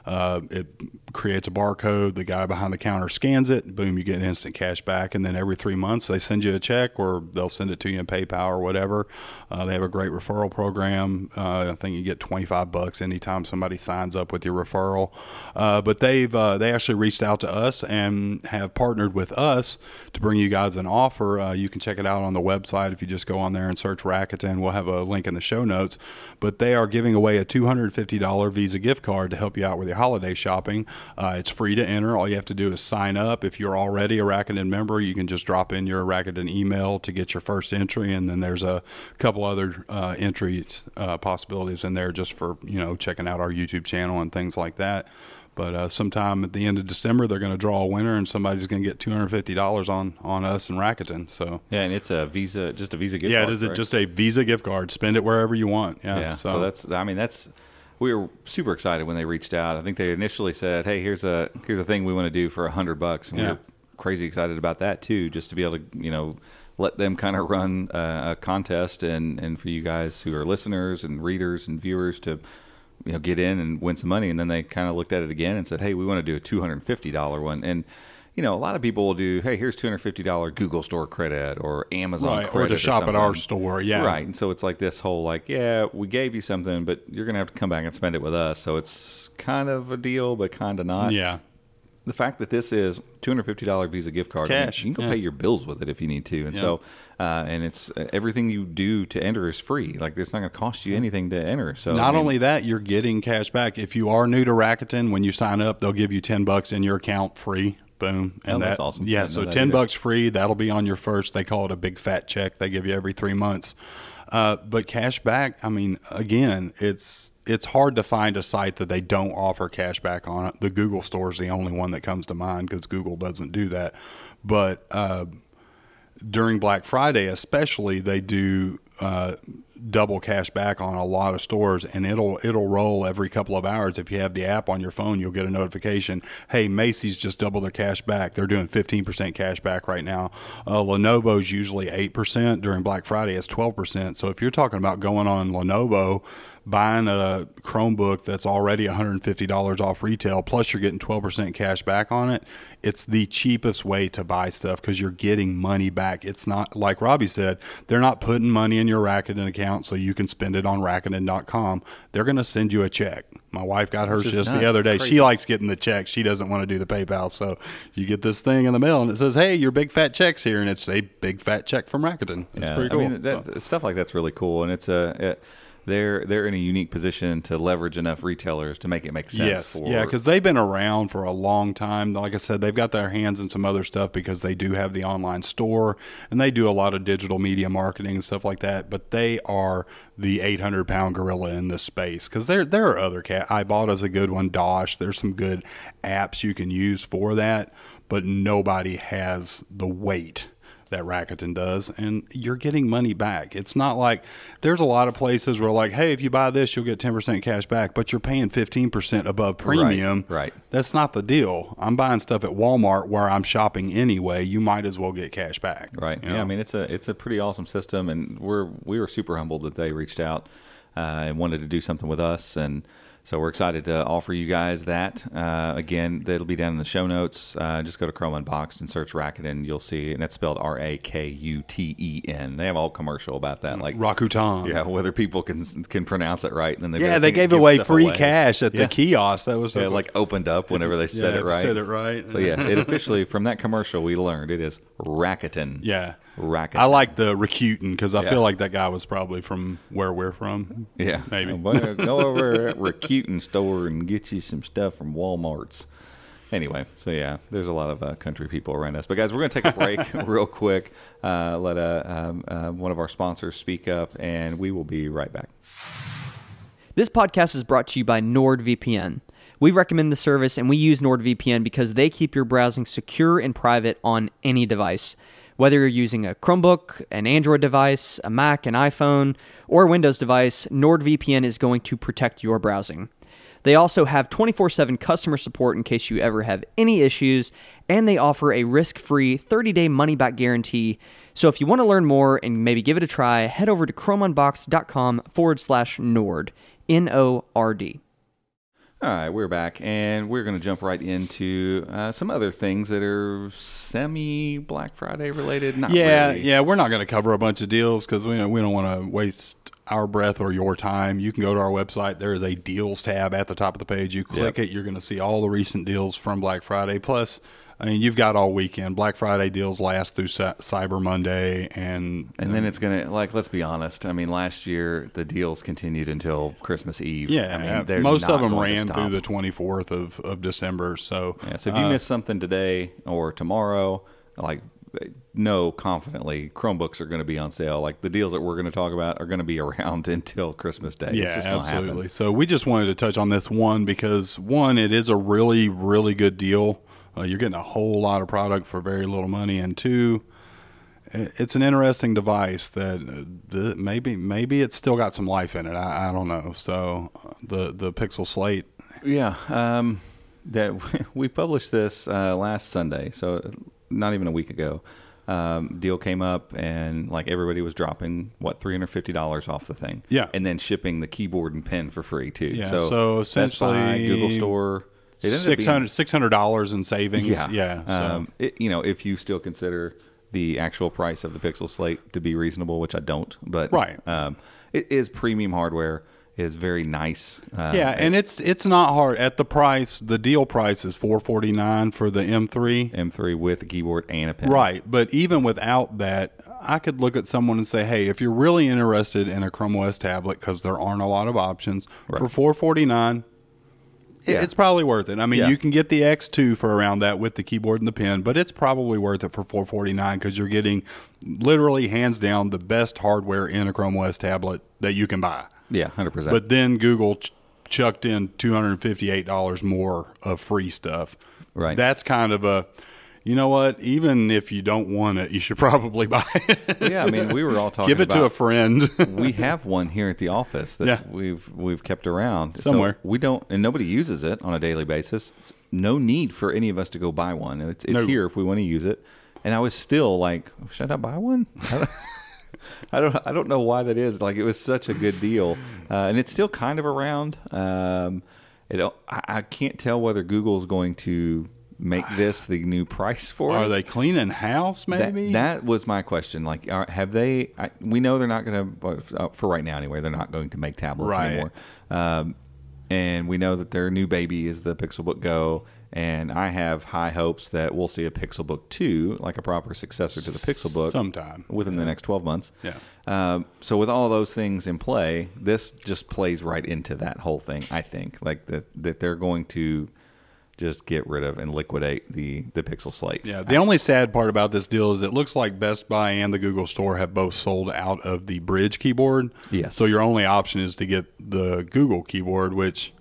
Uh, it creates a barcode. The guy behind the counter scans it. Boom, you get instant cash back. And then every three months, they send you a check or they'll send it to you in PayPal or whatever. Uh, they have a great referral program. Uh, I think you get 25 bucks anytime somebody signs up with your referral. Uh, but they've uh, they actually reached out to us and have partnered with us to bring you guys an offer. Uh, you can check it out on the website if you just go on there and search Rakuten. We'll have a link in the show notes. But they are giving away a $250 Visa gift card to help you out with your holiday shopping. Uh, it's free to enter. All you have to do is sign up. If you're already a Rakuten member, you can just drop in your Rakuten email to get your first entry, and then there's a couple other uh, entry uh, possibilities in there just for you know checking out our YouTube channel and things like that. But uh, sometime at the end of December, they're going to draw a winner, and somebody's going to get two hundred fifty dollars on on us and Rakuten. So
Yeah, and it's a Visa, just a Visa gift
yeah,
card.
it is
right?
just a Visa gift card. Spend it wherever you want. Yeah.
Yeah, so, that's I mean that's we were super excited when they reached out. I think they initially said, "Hey, here's a here's a thing we want to do for a hundred bucks," and we
Yeah.
were crazy excited about that too, just to be able to you know let them kind of run uh, a contest and and for you guys who are listeners and readers and viewers to you know get in and win some money. And then they kind of looked at it again and said, "Hey, we want to do a two hundred and fifty dollar one." And you know, a lot of people will do, "Hey, here's two hundred fifty dollar Google Store credit or Amazon
Right, or
credit
to shop at our store, yeah.
right." And so it's like this whole like, yeah, we gave you something, but you're gonna have to come back and spend it with us. So it's kind of a deal, but kind of not.
yeah.
The fact that this is two hundred fifty dollar Visa gift card,
Cash,
you can go
yeah.
pay your bills with it if you need to, and
Yeah.
so uh, and it's uh, everything you do to enter is free. Like it's not going to cost you anything to enter. So
Not
I mean,
only that, you're getting cash back. If you are new to Rakuten, when you sign up, they'll give you ten bucks in your account free. Boom.
Oh, that's awesome.
Yeah, so ten
either.
bucks free. That'll be on your first. They call it a big fat check. They give you every three months. Uh, but cash back. I mean, again, it's it's hard to find a site that they don't offer cash back on. The Google store is the only one that comes to mind because Google doesn't do that. But uh, during Black Friday, especially, they do uh, double cash back on a lot of stores, and it'll it'll roll every couple of hours. If you have the app on your phone, you'll get a notification. Hey, Macy's just doubled their cash back. They're doing fifteen percent cash back right now. Uh, Lenovo's usually eight percent during Black Friday. It's twelve percent. So if you're talking about going on Lenovo. Buying a Chromebook that's already $150 off retail, plus you're getting 12% cash back on it, it's the cheapest way to buy stuff because you're getting money back. It's not like Robbie said, they're not putting money in your Rakuten account so you can spend it on Rakuten.com. They're going to send you a check. My wife got hers just the other day. She likes getting the check. She doesn't want to do the PayPal. So you get this thing in the mail and it says, hey, your big fat check's here. And it's a big fat check from Rakuten. It's
yeah,
pretty cool.
I mean, that,
So-
stuff like that's really cool, and it's a. It, they're they're in a unique position to leverage enough retailers to make it make sense.
Yes,
for,
yeah, because they've been around for a long time. Like I said, they've got their hands in some other stuff because they do have the online store and they do a lot of digital media marketing and stuff like that. But they are the 800 pound gorilla in this space because there there are other cat. Ibotta's a good one. Dosh, there's some good apps you can use for that, but nobody has the weight that Rakuten does, and you're getting money back. It's not like there's a lot of places where like, hey, if you buy this, you'll get 10% cash back, but you're paying 15% above premium.
right.
That's not the deal. I'm buying stuff at Walmart where I'm shopping anyway. You might as well get cash back.
Right.
you
Yeah. I mean, it's a it's a pretty awesome system, and we're we were super humbled that they reached out uh, and wanted to do something with us, and so we're excited to offer you guys that. Uh, again, that'll be down in the show notes. Uh, just go to Chrome Unboxed and search Rakuten. You'll see, and that's spelled R A K U T E N. They have a whole commercial about that, like
Rakuten.
yeah, whether people can can pronounce it right, and then they
Yeah, they gave away free
away.
cash at
Yeah.
the kiosk. That was the-
it like opened up whenever they said
Yeah,
it right.
said it right.
So yeah, it officially from that commercial we learned it is Rakuten.
yeah.
Rakuten.
I like the Rakuten because I
Yeah.
feel like that guy was probably from where we're from.
Yeah,
Maybe.
Well, go over at Rakuten store and get you some stuff from Walmart's. Anyway, so yeah, there's a lot of uh, country people around us. But guys, we're going to take a break real quick. Uh, let uh, um, uh, one of our sponsors speak up, and we will be right back.
This podcast is brought to you by NordVPN. We recommend the service and we use NordVPN because they keep your browsing secure and private on any device. Whether you're using a Chromebook, an Android device, a Mac, an iPhone, or a Windows device, NordVPN is going to protect your browsing. They also have 24 7 customer support in case you ever have any issues, and they offer a risk free 30 day money back guarantee. So if you want to learn more and maybe give it a try, head over to chromeunboxed.com forward slash Nord. N O R D.
All right, we're back, and we're going to jump right into uh, some other things that are semi Black Friday related. Not
Yeah,
really.
yeah. We're not going to cover a bunch of deals because we we don't want to waste our breath or your time. You can go to our website. There is a deals tab at the top of the page. You click
Yep.
it, you're going to see all the recent deals from Black Friday. Plus, I mean, you've got all weekend. Black Friday deals last through Cy- Cyber Monday, and
And then it's gonna like let's be honest. I mean, last year the deals continued until Christmas Eve.
yeah,
I mean, they're
most of them ran through the 24th of, of December. So,
Yeah, so if you
uh,
miss something today or tomorrow, like know confidently Chromebooks are going to be on sale. Like the deals that we're going to talk about are going to be around until Christmas Day. it's
Yeah, absolutely. So we just wanted to touch on this one because one, it is a really, really good deal. Uh, you're getting a whole lot of product for very little money, and two, it's an interesting device that uh, the, maybe maybe it's still got some life in it. I, I don't know. So uh, the the Pixel Slate,
Yeah, um, that we published this uh, last Sunday, so not even a week ago. Um, deal came up and like everybody was dropping what three hundred fifty dollars off the thing.
Yeah.
and then shipping the keyboard and pen for free too.
Yeah,
so,
so
Best Buy,
essentially
Google Store, it ended
$600 in savings.
Yeah,
yeah. So.
Um, it, you know, if you still consider the actual price of the Pixel Slate to be reasonable, which I don't, but
Right.
um, it is premium hardware. It is very nice. Uh,
yeah, and it's it's not hard at the price. The deal price is four forty nine for the M3.
M3 with a keyboard and a pen.
Right, but even without that, I could look at someone and say, "Hey, if you're really interested in a Chrome OS tablet, because there aren't a lot of options for 449, it-
Yeah.
it's probably worth it. I mean,
Yeah.
you can get the X2 for around that with the keyboard and the pen, but it's probably worth it for 449 because you're getting literally hands down the best hardware in a Chrome OS tablet that you can buy.
Yeah, hundred percent.
But then Google ch- chucked in two hundred and fifty-eight dollars more of free stuff.
Right.
That's kind of a, you know what? Even if you don't want it, you should probably buy it.
yeah, I mean, we were all talking.
Give it to a friend.
we have one here at the office that
Yeah.
we've we've kept around So
Somewhere.
we don't, and nobody uses it on a daily basis. No need for any of us to go buy one. It's, it's
No.
here if we want to use it. And I was still like, should I buy one? I don't, I don't. I don't know why that is. Like it was such a good deal, uh, and it's still kind of around. Um, it, I, I can't tell whether Google's going to make this the new price for
Are
it.
they cleaning house? Maybe
That, was my question. Like, are, have they? I, we know they're not going to, uh, for right now anyway, they're not going to make tablets
Right.
anymore. Um, and we know that their new baby is the Pixelbook Go. And I have high hopes that we'll see a Pixelbook 2, like a proper successor to the Pixelbook,
sometime.
within the next 12 months.
Yeah.
Um, so with all those things in play, this just plays right into that whole thing. I think like that that they're going to just get rid of and liquidate the the Pixel Slate.
Yeah. The only sad part about this deal is it looks like Best Buy and the Google Store have both sold out of the Brydge keyboard.
Yes.
So your only option is to get the Google keyboard, which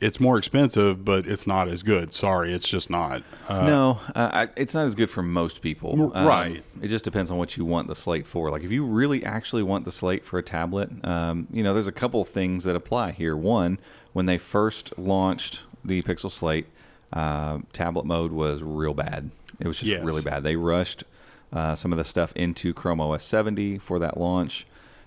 it's more expensive, but it's not as good. Sorry, it's just not. Uh,
no, uh, I, it's not as good for most people.
R- right.
It just depends on what you want the slate for. Like if you really actually want the slate for a tablet, um, you know, there's a couple things that apply here. One, when they first launched the Pixel Slate, uh, tablet mode was real bad. It was just
Yes.
really bad. They rushed uh, some of the stuff into Chrome OS 70 for that launch.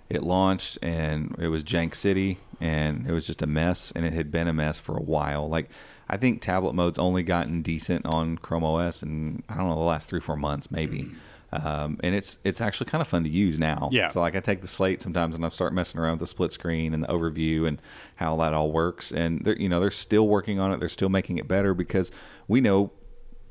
It launched and it was Jank City and it was just a mess and it had been a mess for a while. Like I think tablet mode's only gotten decent on Chrome OS in I don't know the last three four months maybe. Um, and it's it's actually kind of fun to use now.
Yeah.
So like I take the slate sometimes and I start messing around with the split screen and the overview and how that all works. And they're you know they're still working on it. They're still making it better because we know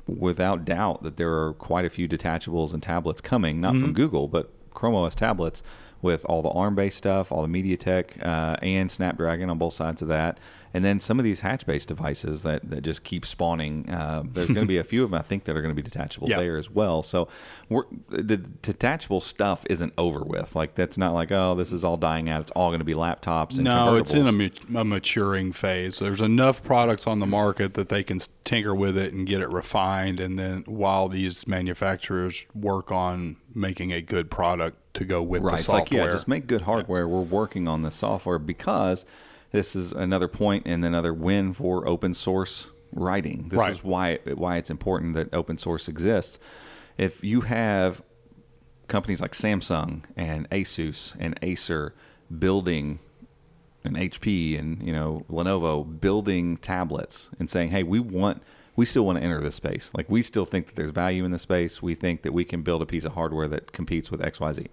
without doubt that there are quite a few detachables and tablets coming, not from Google, but Chrome OS tablets with all the ARM-based stuff, all the MediaTek uh, and Snapdragon on both sides of that, and then some of these hatch-based devices that, that just keep spawning. Uh, there's going to be a few of them, I think, that are going to be detachable
Yeah.
there as well. So we're, the detachable stuff isn't over with. Like that's not like oh, this is all dying out. It's all going to be laptops. And
No, it's in a, ma- a maturing phase. There's enough products on the market that they can tinker with it and get it refined. And then while these manufacturers work on making a good product to go with
right.
the
It's
software,
like yeah, just make good hardware. We're working on the software because this is another point and another win for open source writing. This
Right.
is why why it's important that open source exists. If you have companies like Samsung and Asus and Acer building and HP and you know Lenovo building tablets and saying, "Hey, we want we still want to enter this space. Like we still think that there's value in the space. We think that we can build a piece of hardware that competes with XYZ."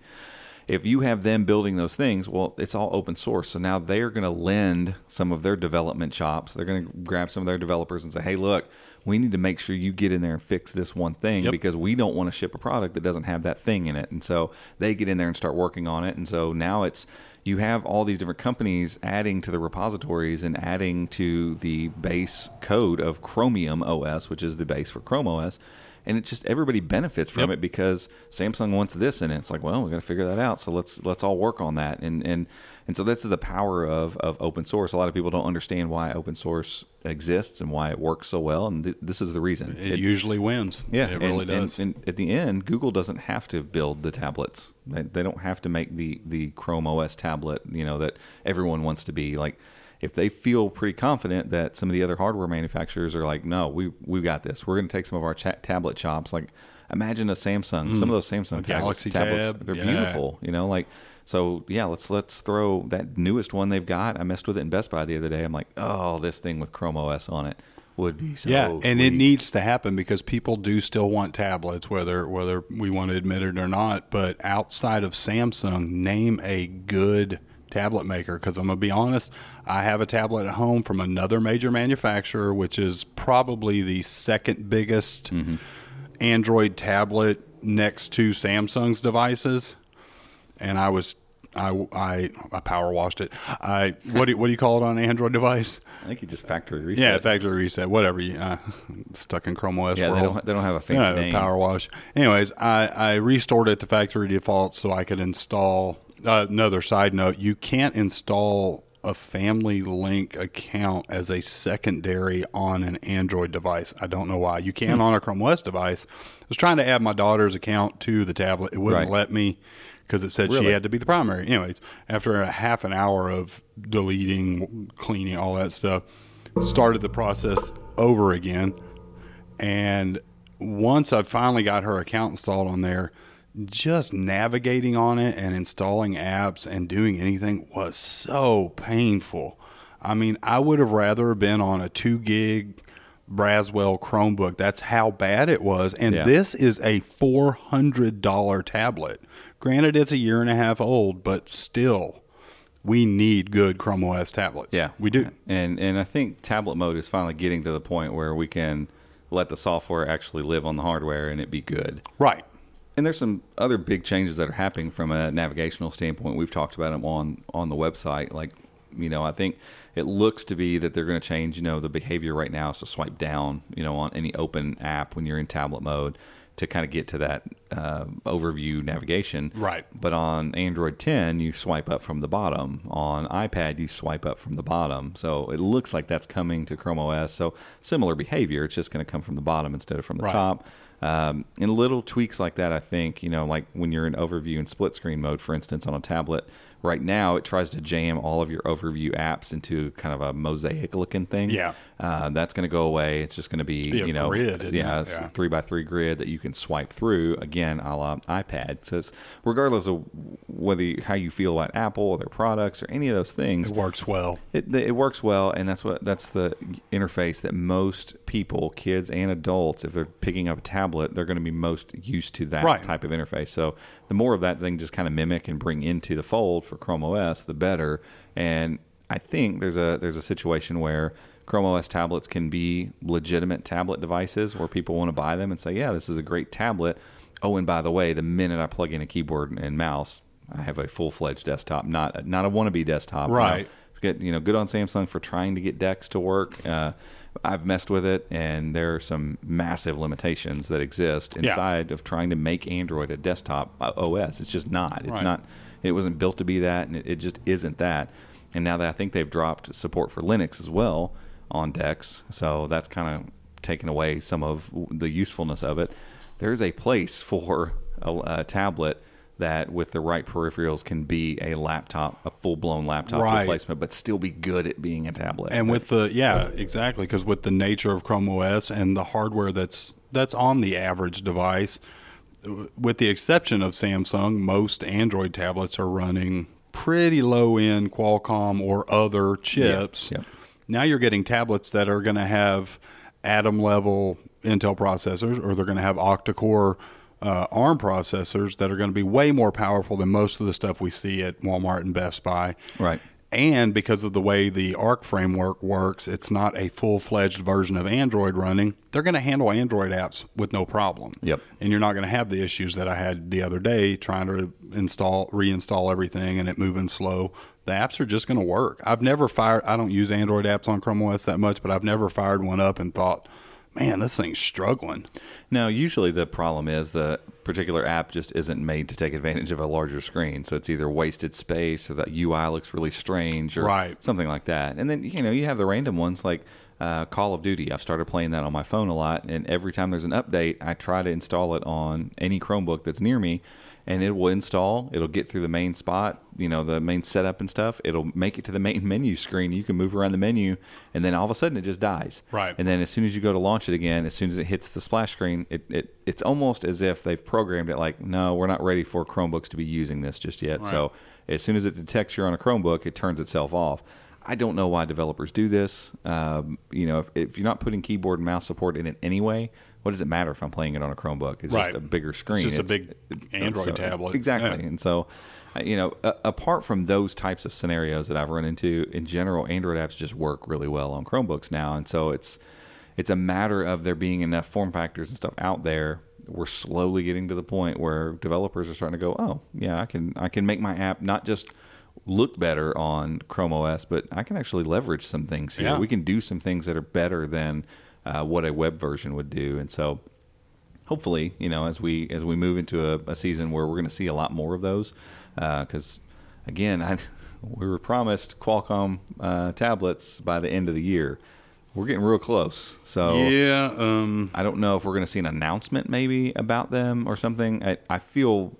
If you have them building those things, well, it's all open source. So now they're going to lend some of their development chops. They're going to grab some of their developers and say, "Hey, look, we need to make sure you get in there and fix this one thing
Yep.
because we don't want to ship a product that doesn't have that thing in it." And so they get in there and start working on it. And so now it's you have all these different companies adding to the repositories and adding to the base code of Chromium OS, which is the base for Chrome OS. And it just everybody benefits from
Yep.
it because Samsung wants this in it. It's like, well, we got to figure that out. So let's let's all work on that. And and and so that's the power of of open source. A lot of people don't understand why open source exists and why it works so well. And th- this is the reason.
it, usually wins.
Yeah,
it
and-
really does.
And, at the end, Google doesn't have to build the tablets. They, they don't have to make the the Chrome OS tablet. You know that everyone wants to be like. If they feel pretty confident that some of the other hardware manufacturers are like, no, we we got this. We're going to take some of our cha- tablet chops. Like, imagine a Samsung. Some of those Samsung tablets,
Mm. Galaxy
tablets,
Tab,
they're
yeah.
beautiful. You know, like so. Yeah, let's let's throw that newest one they've got. I messed with it in Best Buy the other day. I'm like, oh, this thing with Chrome OS on it would be so.
yeah, and it needs to happen because people do still want tablets, whether whether we want to admit it or not. But outside of Samsung, name a good tablet maker. Because I'm gonna be honest, I have a tablet at home from another major manufacturer, which is probably the second biggest
Mm-hmm.
Android tablet next to Samsung's devices, and I was. I, I, I power washed it. I what do you, what do you call it on an Android device?
I think you just factory reset.
Yeah, factory reset, whatever. You, uh, stuck in Chrome OS
Yeah, they don't, they don't have a fancy
don't
name.
power wash. Anyways, I, I restored it to factory default so I could install. Uh, another side note: you can't install a Family Link account as a secondary on an Android device. I don't know why. You
Hmm.
can on a Chrome OS device. I was trying to add my daughter's account to the tablet. It wouldn't
Right.
let me because it said she had to be the primary. Anyways, after a half an hour of deleting, cleaning, all that stuff, started the process over again. And once I finally got her account installed on there, just navigating on it and installing apps and doing anything was so painful. I mean, I would have rather been on a two gig Braswell Chromebook. That's how bad it was. And
Yeah.
this is a $400 tablet. Granted, it's a year and a half old, but still, we need good Chrome OS tablets.
Yeah,
we do.
And and I think tablet mode is finally getting to the point where we can let the software actually live on the hardware and it be good.
Right.
And there's some other big changes that are happening from a navigational standpoint. We've talked about them on on the website. Like, you know, I think it looks to be that they're going to change. You know, the behavior right now is to swipe down. You know, on any open app when you're in tablet mode. to kind of get to that uh, overview navigation.
Right.
But on Android 10, you swipe up from the bottom. On iPad, you swipe up from the bottom. So it looks like that's coming to Chrome OS. So similar behavior. It's just going to come from the bottom instead of from the
Right.
top. Um, and little tweaks like that, I think, you know, like when you're in overview and split screen mode, for instance, on a tablet, right now it tries to jam all of your overview apps into kind of a mosaic looking thing.
Yeah.
Uh, that's going to go away. It's just going to be,
Be
you know,
grid,
yeah,
it?
it's
Yeah.
a three by three grid that you can swipe through again, a la iPad. So it's regardless of whether you, how you feel about Apple or their products or any of those things,
It works well.
it, it works well, and that's what that's the interface that most people, kids and adults, if they're picking up a tablet, they're going to be most used to that
Right.
type of interface. So the more of that they can just kind of mimic and bring into the fold for Chrome OS, the better. And I think there's a there's a situation where Chrome OS tablets can be legitimate tablet devices where people want to buy them and say, yeah, this is a great tablet. Oh, and by the way, the minute I plug in a keyboard and mouse, I have a full fledged desktop, not not a wannabe desktop. you know.
Right.
It's good, you know, good on Samsung for trying to get DeX to work. Uh, I've messed with it, and there are some massive limitations that exist
Yeah.
inside of trying to make Android a desktop uh, OS. It's just not. It's
Right.
not. It wasn't built to be that, and it, it just isn't that. And now that I think they've dropped support for Linux as well on DeX. so that's kind of taken away some of the usefulness of it. There's a place for a, a tablet that, with the right peripherals, can be a laptop, a full blown laptop
Right.
replacement, but still be good at being a tablet.
And with the yeah, exactly, because with the nature of Chrome OS and the hardware that's that's on the average device, with the exception of Samsung, most Android tablets are running pretty low end Qualcomm or other chips.
Yep.
Now you're getting tablets that are going to have Atom level Intel processors, or they're going to have octa-core uh, ARM processors that are going to be way more powerful than most of the stuff we see at Walmart and Best Buy.
Right.
And because of the way the ARC framework works, it's not a full fledged version of Android running. They're going to handle Android apps with no problem.
Yep.
And you're not going to have the issues that I had the other day trying to install, reinstall everything and it moving slow. The apps are just going to work. I've never fired, I don't use Android apps on Chrome OS that much, but I've never fired one up and thought, man, this thing's struggling.
Now, usually the problem is the particular app just isn't made to take advantage of a larger screen. So it's either wasted space or the UI looks really strange or
Right.
something like that. And then, you know, you have the random ones like uh, Call of Duty. I've started playing that on my phone a lot. And every time there's an update, I try to install it on any Chromebook that's near me. And it will install. It'll get through the main spot, you know, the main setup and stuff. It'll make it to the main menu screen. You can move around the menu, and then all of a sudden it just dies.
Right.
And then as soon as you go to launch it again, as soon as it hits the splash screen, it, it it's almost as if they've programmed it like, no, we're not ready for Chromebooks to be using this just yet. Right. So as soon as it detects you're on a Chromebook, it turns itself off. I don't know why developers do this. Um, you know, if, if you're not putting keyboard and mouse support in it anyway, what does it matter if I'm playing it on a Chromebook? It's
Right.
just a bigger screen.
It's just a big Android tablet.
Exactly.
Yeah.
And so, you know, a apart from those types of scenarios that I've run into, in general, Android apps just work really well on Chromebooks now, and so it's it's a matter of there being enough form factors and stuff out there. We're slowly getting to the point where developers are starting to go, oh yeah, I can I can make my app not just look better on Chrome OS, but I can actually leverage some things here.
Yeah.
We can do some things that are better than uh, what a web version would do, and so hopefully, you know, as we as we move into a, a season where we're going to see a lot more of those, because again, I, we were promised Qualcomm uh, tablets by the end of the year. We're getting real close, so
Yeah. Um,
I don't know if we're going to see an announcement maybe about them or something. I, I feel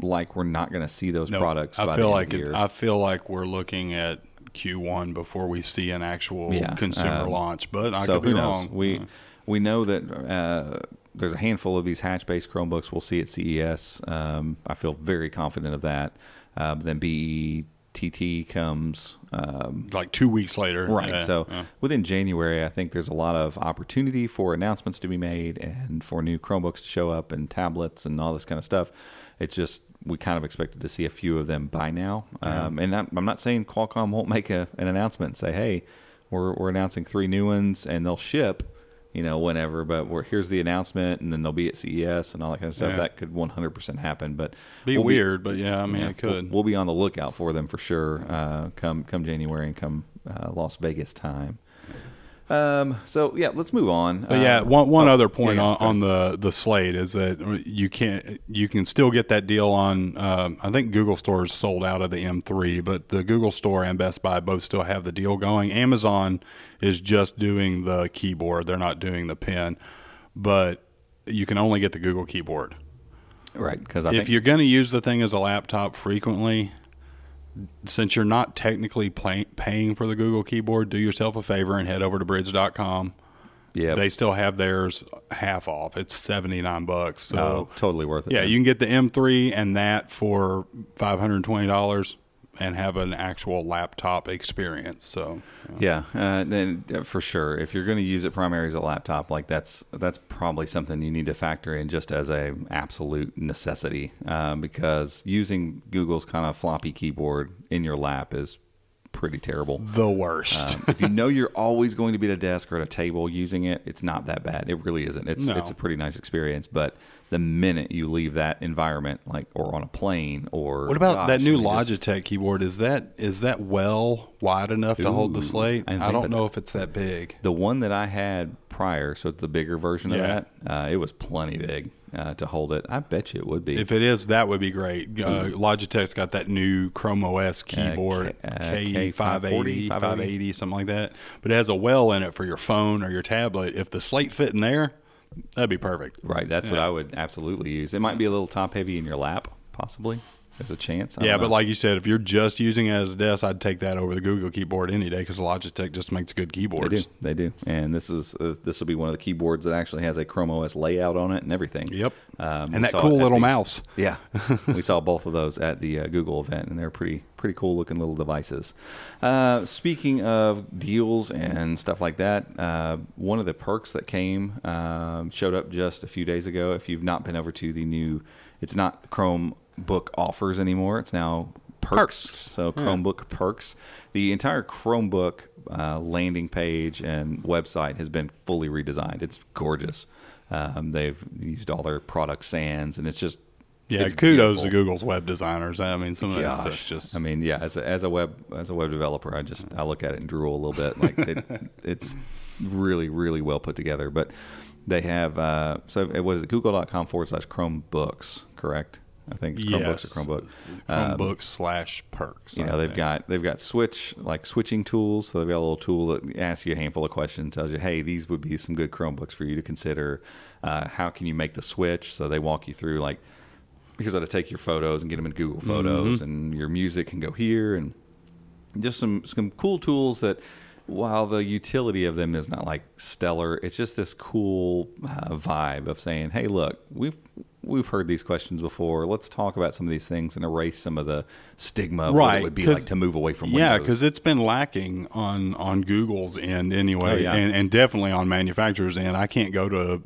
like we're not going to see those
no,
products.
I
by
feel
the
like
end of
it,
the year.
I feel like we're looking at Q1 before we see an actual
Yeah,
consumer
um,
launch. But I
so
could be
who knows?
wrong.
We
Uh,
we know that uh, there's a handful of these hatch-based Chromebooks we'll see at CES. Um, I feel very confident of that. Uh, then BETT comes. Um,
like two weeks later.
Right.
Yeah,
so
yeah.
within January, I think there's a lot of opportunity for announcements to be made and for new Chromebooks to show up and tablets and all this kind of stuff. It's just we kind of expected to see a few of them by now. Um, and I'm, I'm not saying Qualcomm won't make a, an announcement and say, "Hey, we're we're announcing three new ones and they'll ship." You know, whenever, but we're, here's the announcement, and then they'll be at CES and all that kind of stuff.
Yeah.
That could 100% happen, but
be
we'll
weird, but yeah, I mean,
yeah,
it
we'll- We'll, be on the lookout for them for sure. Uh, come come January and come uh, Las Vegas time. Um, so yeah, let's move on.
But yeah,
Uh,
one one
oh,
other point
yeah,
on, on the the slate is that you can't you can still get that deal on. Um, I think Google stores sold out of the M3, but the Google store and Best Buy both still have the deal going. Amazon is just doing the keyboard; they're not doing the pen, but you can only get the Google keyboard.
right because
if
think
you're going to use the thing as a laptop frequently, since you're not technically pay, paying for the Google keyboard, do yourself a favor and head over to brydge.com.
yeah,
They still have theirs half off. It's 79 bucks. So
oh, totally worth it.
yeah,
then.
you can get the M3 and that for $520 and have an actual laptop experience. So
Yeah, uh, then uh, for sure, if you're going to use it primarily as a laptop, like that's that's probably something you need to factor in just as a absolute necessity, um, because using Google's kind of floppy keyboard in your lap is pretty terrible.
the worst.
Um, if you know you're always going to be at a desk or at a table using it, it's not that bad. It really isn't. It's
No.
it's a pretty nice experience, but the minute you leave that environment, like or on a plane or
What about that new
mean, just-
Logitech keyboard? Is that is that well wide enough to hold the slate?
I
I, don't know if it's that big.
The one that I had prior, so it's the bigger version
Yeah.
of that. Uh, it was plenty big uh, to hold it. I bet you it would be.
If it is, that would be great. Uh, Logitech's got that new Chrome OS keyboard,
K- uh,
K580,
540,
580, something like that. But it has a well in it for your phone or your tablet. If the slate fit in there, that'd be perfect.
right, that's what I would absolutely use. It might be a little top heavy in your lap, possibly. There's a chance.
Yeah, but like you said, if you're just using it as a desk, I'd take that over the Google keyboard any day because Logitech just makes good keyboards.
they do, they do, and this is uh, this will be one of the keyboards that actually has a Chrome OS layout on it and everything.
Yep.
Um,
and that cool little
the-
mouse.
Yeah, we saw both of those at the uh, Google event, and they're pretty pretty cool looking little devices. Uh, speaking of deals and stuff like that, uh, one of the perks that came um, showed up just a few days ago. If you've not been over to the new, it's not Chromebook offers anymore. It's now perks.
Perks.
So Chromebook perks. The entire Chromebook uh, landing page and website has been fully redesigned. It's gorgeous. Um, they've used all their product sands, and it's just
Yeah,
it's
kudos
beautiful.
to Google's web designers. I mean, some of that
Gosh,
stuff's just.
I mean, yeah. As a, as a web as a web developer, I just I look at it and drool a little bit. Like it, it's really really well put together. But they have uh, so is it? Google.com forward slash Chromebooks, correct? I think it's Chromebooks
yes,
or Chromebook. Um,
Chromebook slash perks.
you know they've got they've got switch like switching tools so they've got a little tool that asks you a handful of questions tells you hey these would be some good chromebooks for you to consider uh, how can you make the switch so they walk you through like here's how to take your photos and get them in google photos
Mm-hmm.
and your music can go here and just some some cool tools that while the utility of them is not like stellar it's just this cool uh, vibe of saying hey look we've we've heard these questions before let's talk about some of these things and erase some of the stigma of
Right,
it would be like to move away from
Yeah, because it's been lacking on on Google's end anyway,
Oh, yeah.
and, and definitely on manufacturers' end. I can't go to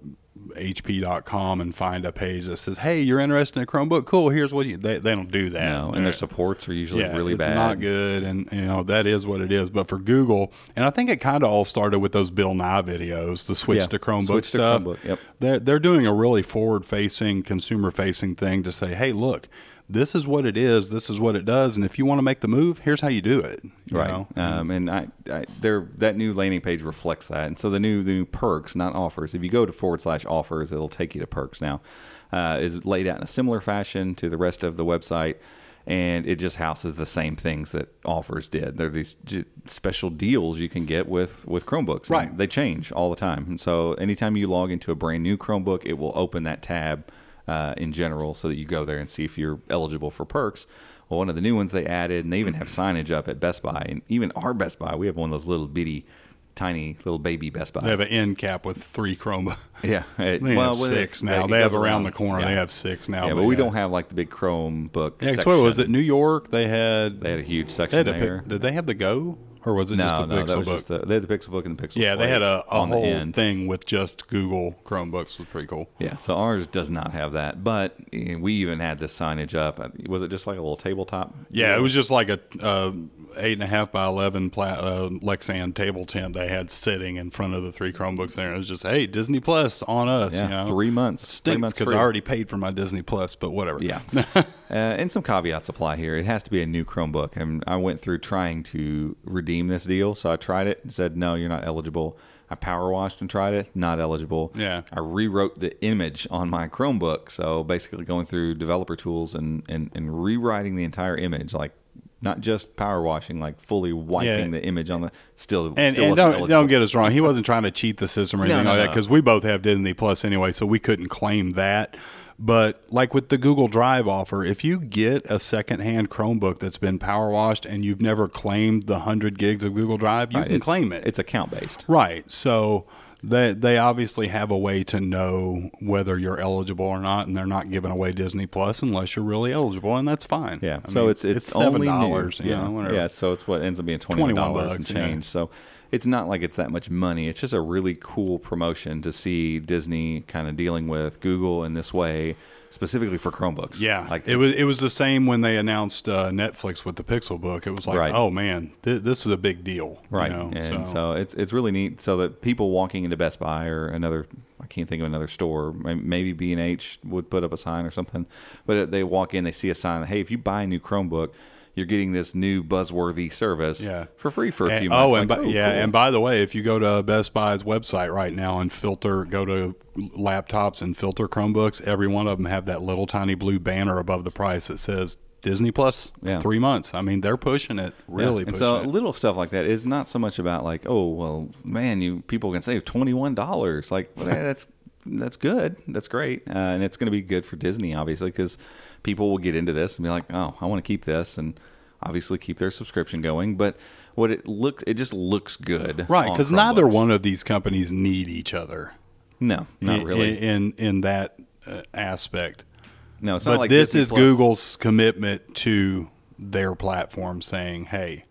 HP.com and find a page that says, "Hey, you're interested in a Chromebook? Cool. Here's what you." They, they don't do that.
no, and their supports are usually
yeah,
really
it's
bad.
It's not good, and you know that is what it is. But for Google, and I think it kind of all started with those Bill Nye videos, the switch
Yeah,
to Chromebook
switch to
stuff.
Chromebook, yep.
They're they're doing a really forward facing, consumer facing thing to say, hey, look, this is what it is, this is what it does, and if you want to make the move, here's how you do it. you
right. Um, and I, I, there that new landing page reflects that. And so the new the new perks, not offers. If you go to forward slash offers, it'll take you to perks now. Uh, is laid out in a similar fashion to the rest of the website, and it just houses the same things that offers did. There are these j- special deals you can get with with Chromebooks.
Right.
They change all the time, and so anytime you log into a brand new Chromebook, it will open that tab uh, in general, so that you go there and see if you're eligible for perks. Well, one of the new ones they added, and they even have signage up at Best Buy, and even our Best Buy, we have one of those little bitty, tiny little baby Best Buys.
They have an end cap with three Chromebooks.
yeah, it-
They
well,
have six
it-
now. They have
goes
around the corner.
Yeah.
They have six now.
Yeah, but we don't have like the big
Chrome book.
section.
what was it? New York. They had.
They had a huge section
a
there.
did they have the Go or was it
no,
just the
no,
Pixel
that was
book?
just the, they had the Pixel Book and the Pixel.
yeah, they had a, a
on the
whole
end.
thing with just Google Chromebooks. Was pretty cool.
Yeah, so ours does not have that, but eh, we even had this signage up. Was it just like a little tabletop?
Yeah, it was just like a uh, eight and a half by eleven pla- uh, Lexan table tent they had sitting in front of the three Chromebooks there. It was just hey Disney Plus on us.
Yeah,
you know?
three months. Three
Stinks
months
because. I already paid for my Disney Plus, but whatever.
Yeah. uh, and some caveats apply here. It has to be a new Chromebook. And I went through trying to redeem this deal. So I tried it and said, no, you're not eligible. I power washed and tried it, not eligible.
Yeah.
I rewrote the image on my Chromebook. So basically going through developer tools and, and, and rewriting the entire image, like not just power washing, like fully wiping
Yeah.
the image on the still.
And,
still
and don't,
eligible.
don't get us wrong. He wasn't trying to cheat the system or anything
no,
like that because we both have Disney Plus anyway, so we couldn't claim that. But like with the Google Drive offer, if you get a secondhand Chromebook that's been power washed and you've never claimed the 100 gigs of Google Drive, you
Right,
can
it's-
claim it.
It's account based.
Right. So they they obviously have a way to know whether you're eligible or not, and they're not giving away Disney Plus unless you're really eligible, and that's fine.
Yeah.
I
so
mean,
it's it's,
seven
only
dollars.
yeah.
know,
yeah. So it's what ends up being twenty dollars and
yeah.
change. So it's not like it's that much money. It's just a really cool promotion to see Disney kind of dealing with Google in this way, specifically for Chromebooks.
Yeah,
Like
it was it was the same when they announced uh, Netflix with the Pixel Book. It was like,
Right.
oh man, th- this is a big deal, you
Right,
know,
and so. it's it's really neat. So that people walking into Best Buy or another, I can't think of another store. Maybe B and H would put up a sign or something, but they walk in, they see a sign. Hey, if you buy a new Chromebook, you're getting this new buzzworthy service
Yeah.
for free for a
And-
few months.
oh, and
Like,
by, yeah,
cool.
and by the way, if you go to Best Buy's website right now and filter, go to laptops and filter Chromebooks, every one of them have that little tiny blue banner above the price that says Disney Plus
Yeah.
three months. I mean, they're pushing it, really
and
pushing
so
it.
little stuff like that is not so much about like, oh well, man, you people can save twenty one dollars. Like well, that's that's good, that's great, uh, and it's going to be good for Disney obviously because people will get into this and be like, oh, I want to keep this, and obviously keep their subscription going. But what it look, it just looks good,
Right, because neither one of these companies need each other.
No, not
in-
really.
in in that uh, aspect.
no, it's
but
not like
this
Disney
is
Plus-
Google's commitment to their platform, saying, "Hey,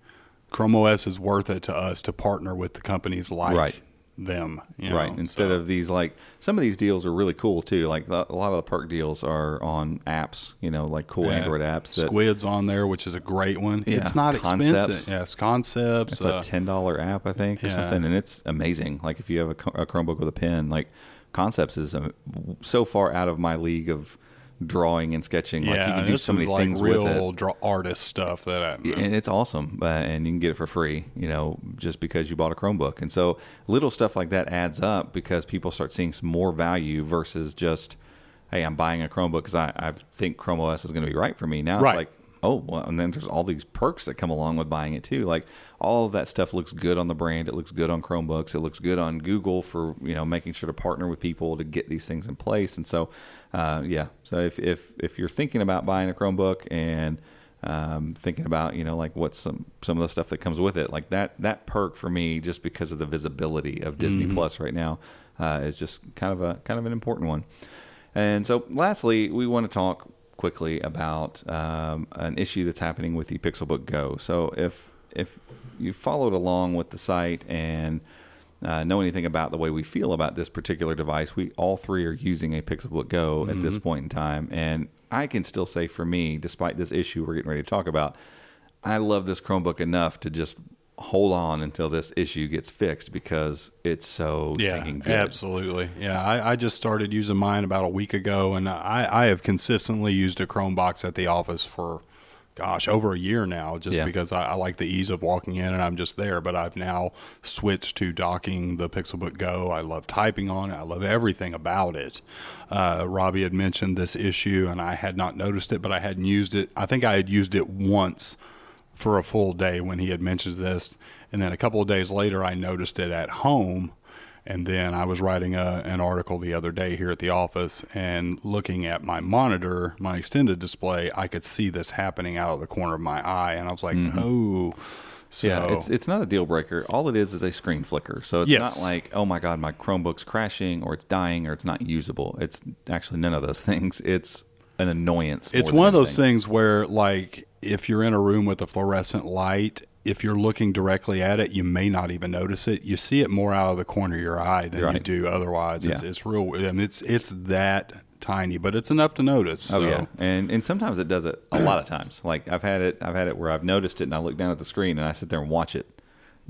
Chrome OS is worth it to us to partner with the companies like
Right.
Them." you
right instead
so-
of these like some of these deals are really cool too like the, a lot of the perk deals are on apps you know like cool
Yeah.
android apps that
Squid's on there, which is a great one.
Yeah,
It's not
Concepts.
expensive. Yes, concepts.
It's
uh,
a ten dollar app, I think, or
yeah.
something, and it's amazing. Like if you have a, a Chromebook with a pen, like Concepts is um, so far out of my league of drawing and sketching. like you
yeah,
can do so many
like
things
real
with it.
draw artist stuff. That I,
And it's awesome, uh, and you can get it for free, you know, just because you bought a Chromebook. And so little stuff like that adds up because people start seeing some more value versus just, hey, I'm buying a Chromebook because I, I think Chrome OS is going to be right for me. Now
Right.
it's like, oh, well, and then there's all these perks that come along with buying it too. Like all of that stuff looks good on the brand. It looks good on Chromebooks. It looks good on Google for you know making sure to partner with people to get these things in place. And so, uh, yeah. So if if if you're thinking about buying a Chromebook and um, thinking about you know like what's some some of the stuff that comes with it, like that that perk for me, just because of the visibility of Disney Plus right now, uh, is just kind of a kind of an important one. And so, lastly, we want to talk quickly about um, an issue that's happening with the Pixelbook Go. So, if if you followed along with the site and uh, know anything about the way we feel about this particular device, we all three are using a Pixelbook Go at this point in time, and I can still say for me, despite this issue we're getting ready to talk about, I love this Chromebook enough to just hold on until this issue gets fixed because it's so
Yeah,
stinking good.
absolutely. Yeah, I, I just started using mine about a week ago, and I, I have consistently used a Chromebox at the office for, gosh, over a year now, just
Yeah.
because I, I like the ease of walking in and I'm just there. But I've now switched to docking the Pixelbook Go. I love typing on it. I love everything about it. Uh, Robbie had mentioned this issue, and I had not noticed it, but I hadn't used it. I think I had used it once for a full day when he had mentioned this. And then a couple of days later, I noticed it at home. And then I was writing a, an article the other day here at the office and looking at my monitor, my extended display, I could see this happening out of the corner of my eye. And I was like, mm-hmm. oh. So,
Yeah, it's it's not a deal breaker. All it is is a screen flicker. So it's
Yes.
not like, oh my god, my Chromebook's crashing or it's dying or it's not usable. It's actually none of those things. It's an annoyance.
It's one of those things where, like, if you're in a room with a fluorescent light, if you're looking directly at it, you may not even notice it. You see it more out of the corner of your eye than you do otherwise. It's,
Yeah.
it's real. I mean, it's it's that tiny, but it's enough to notice.
Oh yeah, and and sometimes it does it a lot of times. Like I've had it, I've had it where I've noticed it and I look down at the screen and I sit there and watch it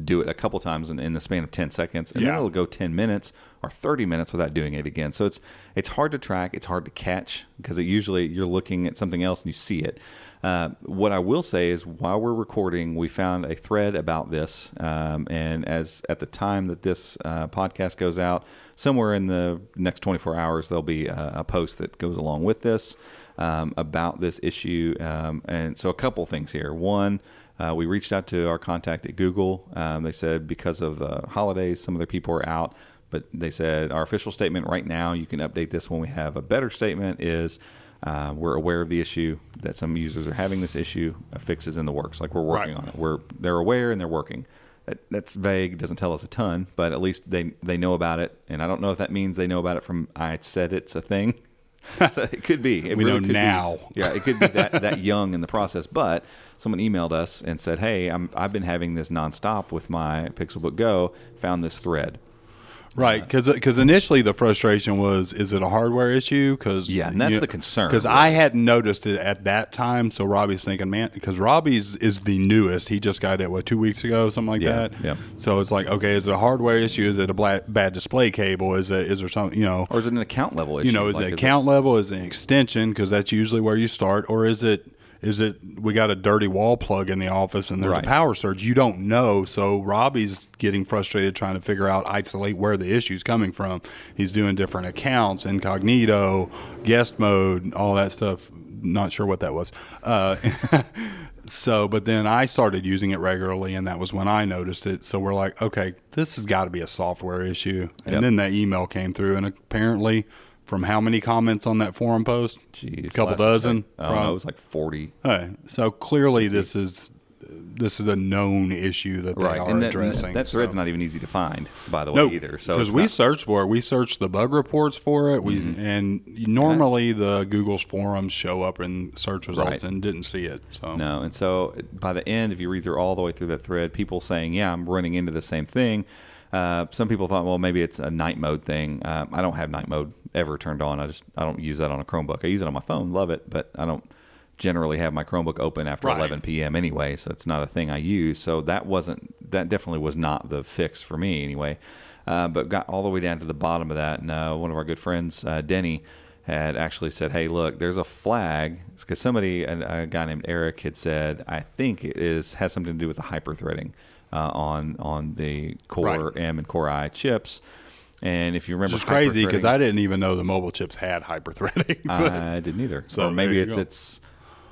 do it a couple times in, in the span of ten seconds, and then it'll go ten minutes or 30 minutes without doing it again. So it's it's hard to track, it's hard to catch because it usually you're looking at something else and you see it. Uh, what I will say is, while we're recording, we found a thread about this, um, and as at the time that this uh, podcast goes out, somewhere in the next 24 hours, there'll be a, a post that goes along with this um, about this issue. Um, and so, a couple things here. One, uh, we reached out to our contact at Google. Um, they said because of the holidays, some of their people are out. But they said our official statement right now, you can update this when we have a better statement, is uh, we're aware of the issue that some users are having this issue. A fix is in the works. Like we're working
Right.
on it. We're they're aware and they're working. That, that's vague. Doesn't tell us a ton, but at least they they know about it. And I don't know if that means they know about it from I said it's a thing. so it could be. It
We know
could be-
now.
yeah, it could be that, that young in the process. But someone emailed us and said, "Hey, I'm, I've been having this nonstop with my Pixelbook Go. Found this thread.
Right, because because uh, initially the frustration was, is it a hardware issue? Because
Yeah, and that's the concern,
Because
really.
I hadn't noticed it at that time, so Robbie's thinking, man, because Robbie's is the newest. He just got it what two weeks ago, something like
Yeah,
that.
yeah.
So it's like, okay, is it a hardware issue? Is it a bla- bad display cable? Is it is there something you know?
Or is it an account level issue?
you know, is
Like,
it account level? Is it an extension? Because that's usually where you start, or is it is it we got a dirty wall plug in the office and there's
Right.
a power surge? You don't know. So Robbie's getting frustrated trying to figure out isolate where the issue's coming from. He's doing different accounts, incognito, guest mode, all that stuff. Not sure what that was. Uh, so, but then I started using it regularly, and that was when I noticed it. So we're like, okay, this has got to be a software issue. And
Yep.
then that email came through, and apparently, from how many comments on that forum post?
Jeez,
a couple dozen.
I don't know, it was like 40.
Hey, so clearly, this is this is a known issue that they
Right,
are
that,
addressing.
that thread's
so.
not even easy to find, by the way,
No,
either. So
because we
not-
searched for it, we searched the bug reports for it. We
Mm-hmm.
and normally the Google's forums show up in search results
Right.
and didn't see it. So
No, and so by the end, if you read through all the way through that thread, people saying, "Yeah, I'm running into the same thing." Uh, some people thought, well, maybe it's a night mode thing. Uh, I don't have night mode ever turned on. I just I don't use that on a Chromebook. I use it on my phone, love it, but I don't generally have my Chromebook open after
Right.
11 p.m. anyway, so it's not a thing I use. So that wasn't that definitely was not the fix for me anyway. Uh, but got all the way down to the bottom of that, and uh, one of our good friends, uh, Denny, had actually said, "Hey, look, there's a flag because somebody, a, a guy named Eric, had said, I think it is has something to do with the hyperthreading uh, on on the Core
Right.
M and Core I chips." And if you remember,
is crazy because I didn't even know the mobile chips had hyperthreading. but
I didn't either.
So
or maybe it's
go.
it's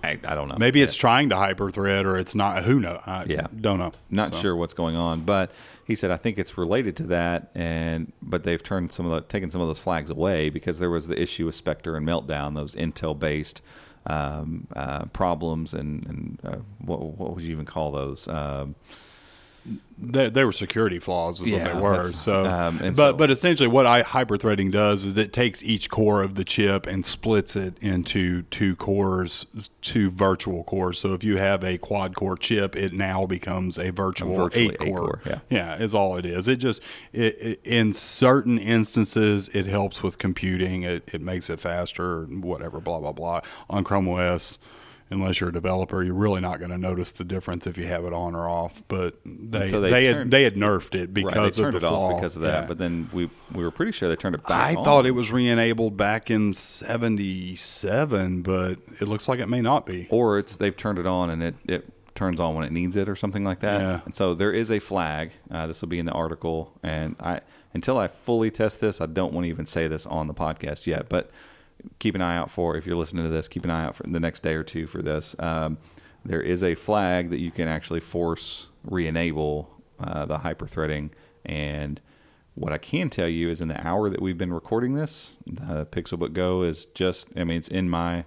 I, I don't know.
maybe it's trying to hyperthread or it's not. Who knows? I
Yeah.
don't know.
not
So,
sure what's going on, but he said I think it's related to that, and but they've turned some of the taken some of those flags away because there was the issue with Spectre and Meltdown, those Intel based um, uh, problems, and and uh, what what would you even call those? Um,
They, they were security flaws, is
Yeah,
what they were. So,
um,
but
so-
but essentially, what I hyperthreading does is it takes each core of the chip and splits it into two cores, two virtual cores. So if you have a quad core chip, it now becomes a virtual eight core.
eight-core, yeah.
yeah, is all it is. It just it, it, in certain instances it helps with computing. It, it makes it faster, whatever. Blah blah blah. On Chrome OS. Unless you're a developer, you're really not going to notice the difference if you have it on or off. But they
so
they,
they
had, they had nerfed it
right,
because
turned
of the
it
flaw.
off because of that,
Yeah.
but then we we were pretty sure they turned it back.
I
on.
thought it was re-enabled back in '77, but it looks like it may not be.
or it's they've turned it on and it, it turns on when it needs it or something like that.
Yeah.
And so there is a flag. Uh, this will be in the article, and I until I fully test this, I don't want to even say this on the podcast yet. But keep an eye out for if you're listening to this. Keep an eye out for the next day or two for this. Um, there is a flag that you can actually force re-enable uh, the hyperthreading and. What I can tell you is in the hour that we've been recording this, uh, Pixelbook Go is just, I mean, it's in my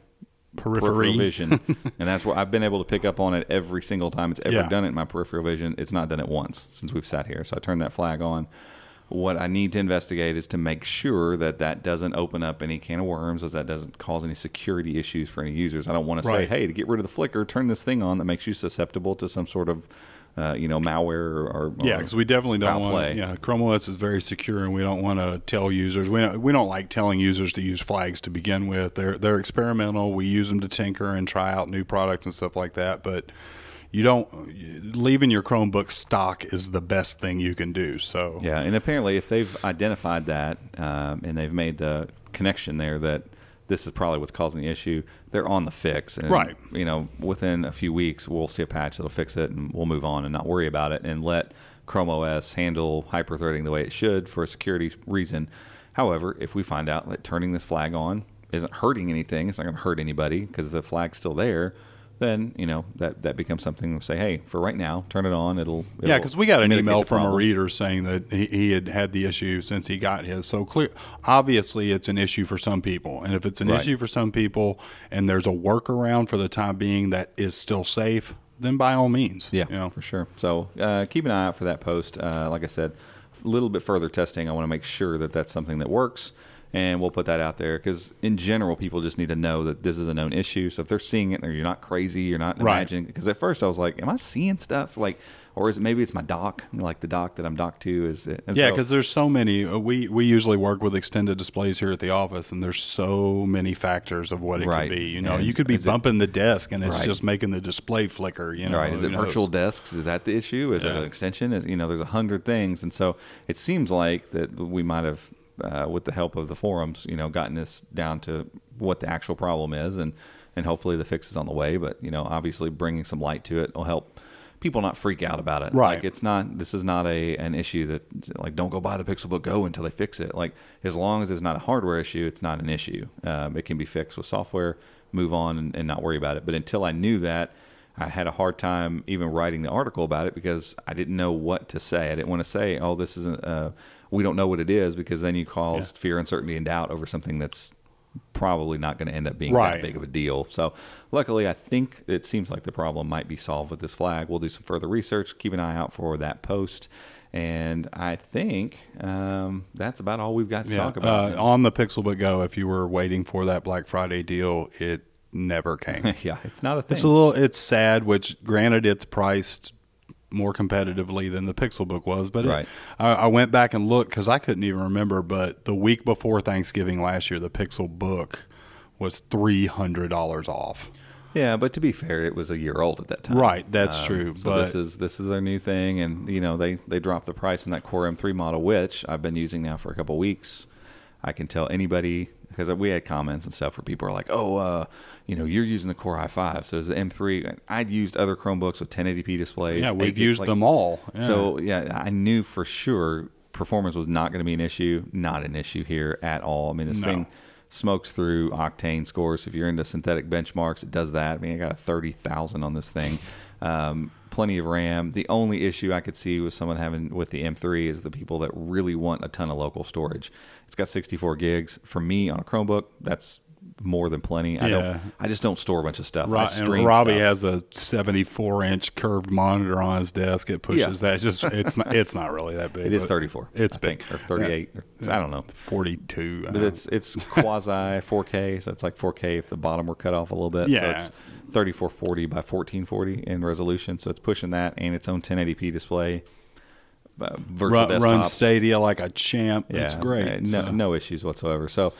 Periphery.
peripheral vision, and that's what I've been able to pick up on it every single time it's ever
Yeah.
done it in my peripheral vision. It's not done it once since we've sat here, so I turned that flag on. What I need to investigate is to make sure that that doesn't open up any can of worms, as that doesn't cause any security issues for any users. I don't want to say, "Hey, to get rid of the flicker, turn this thing on that makes you susceptible to some sort of, uh, you know, malware or, or
Yeah, because we definitely don't want.
play.
Yeah, Chrome OS is very secure, and we don't want to tell users. We don't, we don't like telling users to use flags to begin with. They're they're experimental. We use them to tinker and try out new products and stuff like that. But you don't leaving your Chromebook stock is the best thing you can do. So
Yeah, and apparently, if they've identified that um, and they've made the connection there that this is probably what's causing the issue, they're on the fix. And,
Right.
You know, within a few weeks, we'll see a patch that'll fix it, and we'll move on and not worry about it, and let Chrome OS handle hyperthreading the way it should for a security reason. However, if we find out that turning this flag on isn't hurting anything, it's not going to hurt anybody because the flag's still there. Then you know that that becomes something to say, hey, for right now, turn it on. It'll,
Yeah,
it'll
because we got an email from a reader saying that he, he had had the issue since he got his. So clear, obviously, it's an issue for some people, and if it's an
Right.
issue for some people, and there's a workaround for the time being that is still safe, then by all means,
Yeah,
you know.
for sure. So uh, keep an eye out for that post. Uh, like I said, a little bit further testing. I want to make sure that that's something that works, and we'll put that out there because in general, people just need to know that this is a known issue. So if they're seeing it, or you're not crazy, you're not
Right.
imagining. Because at first I was like, "Am I seeing stuff like?" Or is it maybe it's my dock, like the dock that I'm docked to? Is it? and
Yeah,
so-
because there's so many. uh, We we usually work with extended displays here at the office, and there's so many factors of what it
Right.
could be. You know,
And
you could be
is it-
bumping the desk, and it's
Right.
just making the display flicker. You know,
right? Is it
knows?
virtual desks? Is that the issue? Is it an extension? Is you know, there's a hundred things, and so it seems like that we might have, uh, with the help of the forums, you know, gotten this down to what the actual problem is, and and hopefully the fix is on the way. But you know, obviously bringing some light to it will help people not freak out about it.
Right.
Like it's not. This is not a an issue that like don't go buy the Pixelbook Go until they fix it. Like as long as it's not a hardware issue, it's not an issue. Um, it can be fixed with software. Move on and, and not worry about it. But until I knew that. I had a hard time even writing the article about it because I didn't know what to say. I didn't want to say, "Oh, this isn't. Uh, we don't know what it is," because then you cause fear, uncertainty, and doubt over something that's probably not going to end up being
Right.
that big of a deal. So, luckily, I think it seems like the problem might be solved with this flag. We'll do some further research. Keep an eye out for that post. And I think um, that's about all we've got to
Yeah,
talk about.
uh, on the Pixelbook Go. If you were waiting for that Black Friday deal, it never came.
yeah, it's not a thing.
It's a little, it's sad. Which, granted, it's priced more competitively than the Pixel Book was, but it- I, I went back and looked because I couldn't even remember. But the week before Thanksgiving last year, the Pixel Book was three hundred dollars off.
Yeah, but to be fair, it was a year old at that time.
Right, that's um, true,
So
but-
this is this is their new thing, and you know they they dropped the price on that Core M3 model, which I've been using now for a couple weeks. I can tell anybody because we had comments and stuff where people are like, "Oh, uh, you know, you're using the Core i5, so is the M3." I'd used other Chromebooks with 1080p displays.
Yeah, we've used
like-
them all. Yeah.
So yeah, I knew for sure performance was not going to be an issue. Not an issue here at all. I mean, this
No.
thing smokes through octane scores. If you're into synthetic benchmarks, it does that. I mean, I got a thirty thousand on this thing. Um, plenty of RAM. The only issue I could see with someone having with the M3 is the people that really want a ton of local storage. It's got 64 gigs. For me on a Chromebook, that's more than plenty. I
Yeah.
don't. I just don't store a bunch of stuff. I
Ro- and Robby
stuff.
has a 74 inch curved monitor on his desk. It pushes that. It's just it's not it's not really that big.
It is 34.
It's
I
big
think, or 38. or- I don't know.
42.
But it's it's quasi 4K, so it's like 4K if the bottom were cut off a little bit. So
Yeah.
it's 3440 by 1440 in resolution, so it's pushing that and its own 1080p display. Uh, virtual
run, run
desktops.
Stadia like a champ.
Yeah,
it's great.
No,
so.
no issues whatsoever. So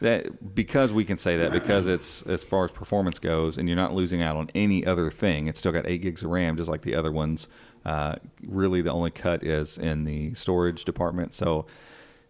that because we can say that because it's as far as performance goes, and you're not losing out on any other thing. It's still got eight gigs of RAM, just like the other ones. Uh, really, the only cut is in the storage department. So.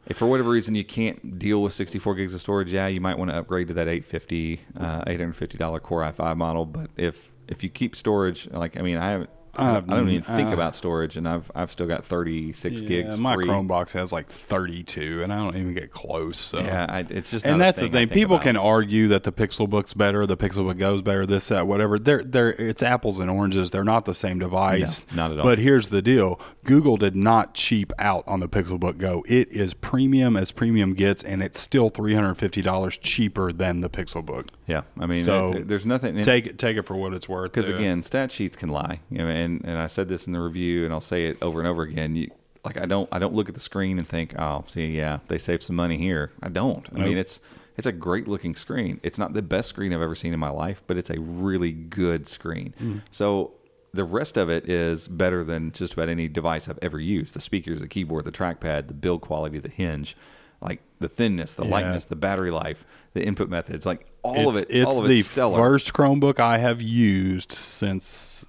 If for whatever reason you can't deal with 64 gigs of storage, yeah, you might want to upgrade to that 850, uh, 850 dollar Core i5 model. But if if you keep storage, like I mean, I haven't, I don't, I don't even think
Uh,
about storage, and I've I've still got 36
Yeah,
gigs
my
free.
Chromebox has like 32, and I don't even get close. So
Yeah, I, it's just
and that's the thing. People
about.
can argue that the Pixelbook's better, the Pixelbook Go's better, this, that, whatever. They're they're it's apples and oranges. They're not the same device.
No, not at all.
But here's the deal: Google did not cheap out on the Pixelbook Go. It is premium as premium gets, and it's still three hundred fifty dollars cheaper than the Pixelbook.
Yeah, I mean,
So,
it- there's nothing.
Take it take it for what it's worth.
because again, stat sheets can lie. You know, and and I said this in the review, and I'll say it over and over again. You, like I don't I don't look at the screen and think, oh, see, yeah, they saved some money here. I don't. I mean, it's it's a great looking screen. It's not the best screen I've ever seen in my life, but it's a really good screen.
Mm-hmm.
So the rest of it is better than just about any device I've ever used. The speakers, the keyboard, the trackpad, the build quality, the hinge, like the thinness, the
Yeah.
lightness, the battery life, the input methods, like all
it's,
of it.
It's
all of
the
it's stellar.
first Chromebook I have used since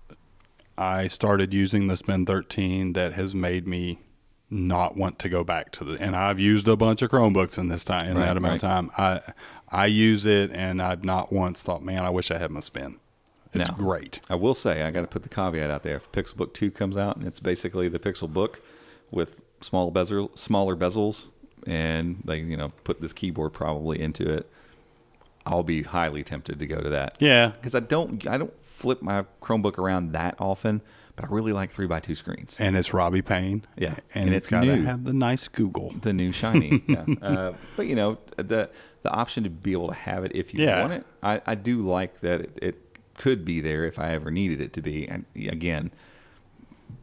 I started using the Spin 13 that has made me not want to go back to the. And I've used a bunch of Chromebooks in this time in
Right,
that amount
right.
of time. I I use it, and I've not once thought, man, I wish I had my Spin. It's
No.
great.
I will say, I got to put the caveat out there. If Pixel Book 2 comes out and it's basically the Pixel Book with small bezel, smaller bezels, and they, you know, put this keyboard probably into it, I'll be highly tempted to go to that.
Yeah,
Because I don't, I don't flip my Chromebook around that often, but I really like three by two screens.
and it's Robby Payne.
Yeah.
and,
And
it's
it's
got to have the nice Google.
The new shiny, yeah. Uh, but you know the the option to be able to have it if you
Yeah.
want it, I, I do like that it, it could be there if I ever needed it to be. And again,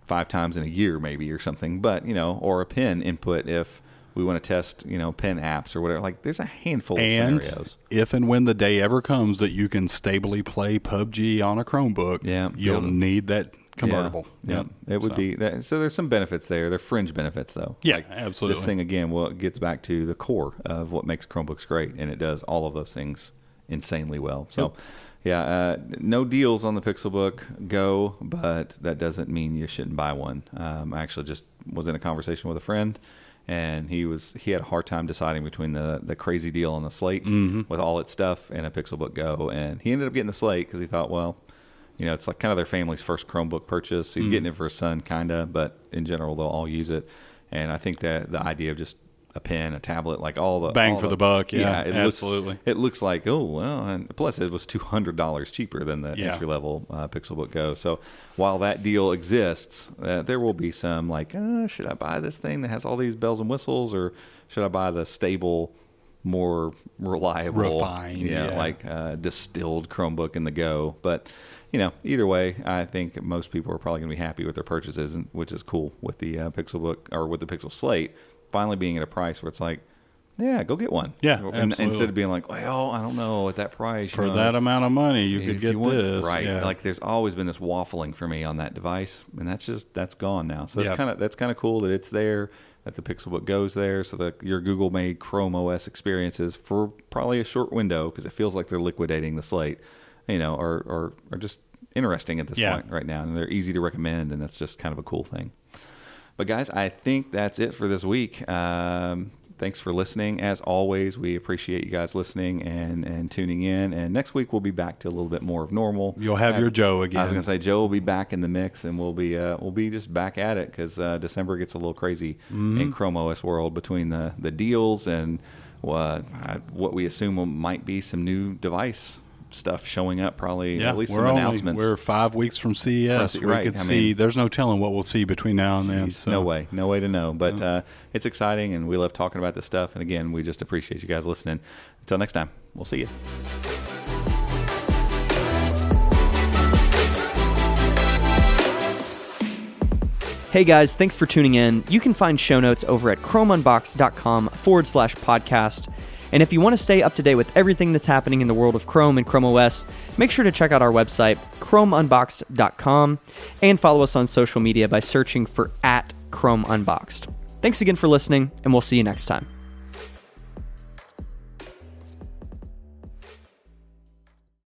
five times in a year maybe or something. But you know, or a pen input if we want to test you know pen apps or whatever. Like there's a handful of
And
scenarios.
if and when the day ever comes that you can stably play PUBG on a Chromebook,
Yeah,
you'll need that convertible.
Yeah,
Yep.
it would
So,
be that. So there's some benefits there. They're fringe benefits though.
Yeah,
Like,
absolutely.
This thing again, well, it gets back to the core of what makes Chromebooks great, and it does all of those things insanely well. So, yeah, uh, no deals on the Pixelbook Go, but that doesn't mean you shouldn't buy one. Um, I actually just was in a conversation with a friend. And he was he had a hard time deciding between the the crazy deal on the Slate
Mm-hmm.
with all its stuff and a Pixelbook Go, and he ended up getting the Slate because he thought, well, you know, it's like kind of their family's first Chromebook purchase.
Mm-hmm.
He's getting it for his son, kind of, but in general, they'll all use it. And I think that the idea of just a pen, a tablet, like all the
Bang
all
for the buck, yeah,
it
absolutely.
Looks, it looks like oh well, and plus it was two hundred dollars cheaper than the
Yeah.
entry level uh, Pixelbook Go. So while that deal exists, uh, there will be some like, uh, should I buy this thing that has all these bells and whistles, or should I buy the stable? More reliable,
Refined,
yeah,
yeah.
like uh, distilled Chromebook in the Go. But you know, either way, I think most people are probably going to be happy with their purchases, and which is cool with the uh, Pixel Book or with the Pixel Slate finally being at a price where it's like, yeah, go get one.
Yeah,
And
absolutely.
instead of being like, well, I don't know at that price you
For
know,
that amount of money, you could get
want-
this.
right.
Yeah.
Like, there's always been this waffling for me on that device, and that's just that's gone now. So that's kind of that's kind of cool that it's there, that the Pixelbook goes there, so that your Google made Chrome OS experiences for probably a short window because it feels like they're liquidating the slate, you know, or or are just interesting at this
Yeah.
point right now, and they're easy to recommend, and that's just kind of a cool thing. But guys, I think that's it for this week. Um, thanks for listening. As always, we appreciate you guys listening and and tuning in. And next week we'll be back to a little bit more of normal.
You'll have your Joe again.
I was gonna say Joe will be back in the mix, and we'll be uh, we'll be just back at it because uh, December gets a little crazy
Mm-hmm.
in Chrome OS world between the the deals and what what we assume will, might be some new device stuff showing up. Probably
yeah,
at least
we're
some
only,
announcements.
We're five weeks from CES.
From-
we
right,
could
I
see.
mean-
there's no telling what we'll see between now and then. So.
No way, no way to know. But uh, it's exciting, and we love talking about this stuff. And again, we just appreciate you guys listening. Until next time, we'll see you.
Hey guys, thanks for tuning in. You can find show notes over at chromeunboxed.com forward slash podcast. And if you want to stay up to date with everything that's happening in the world of Chrome and Chrome OS, make sure to check out our website, chromeunboxed.com, and follow us on social media by searching for at Chrome Unboxed. Thanks again for listening, and we'll see you next time.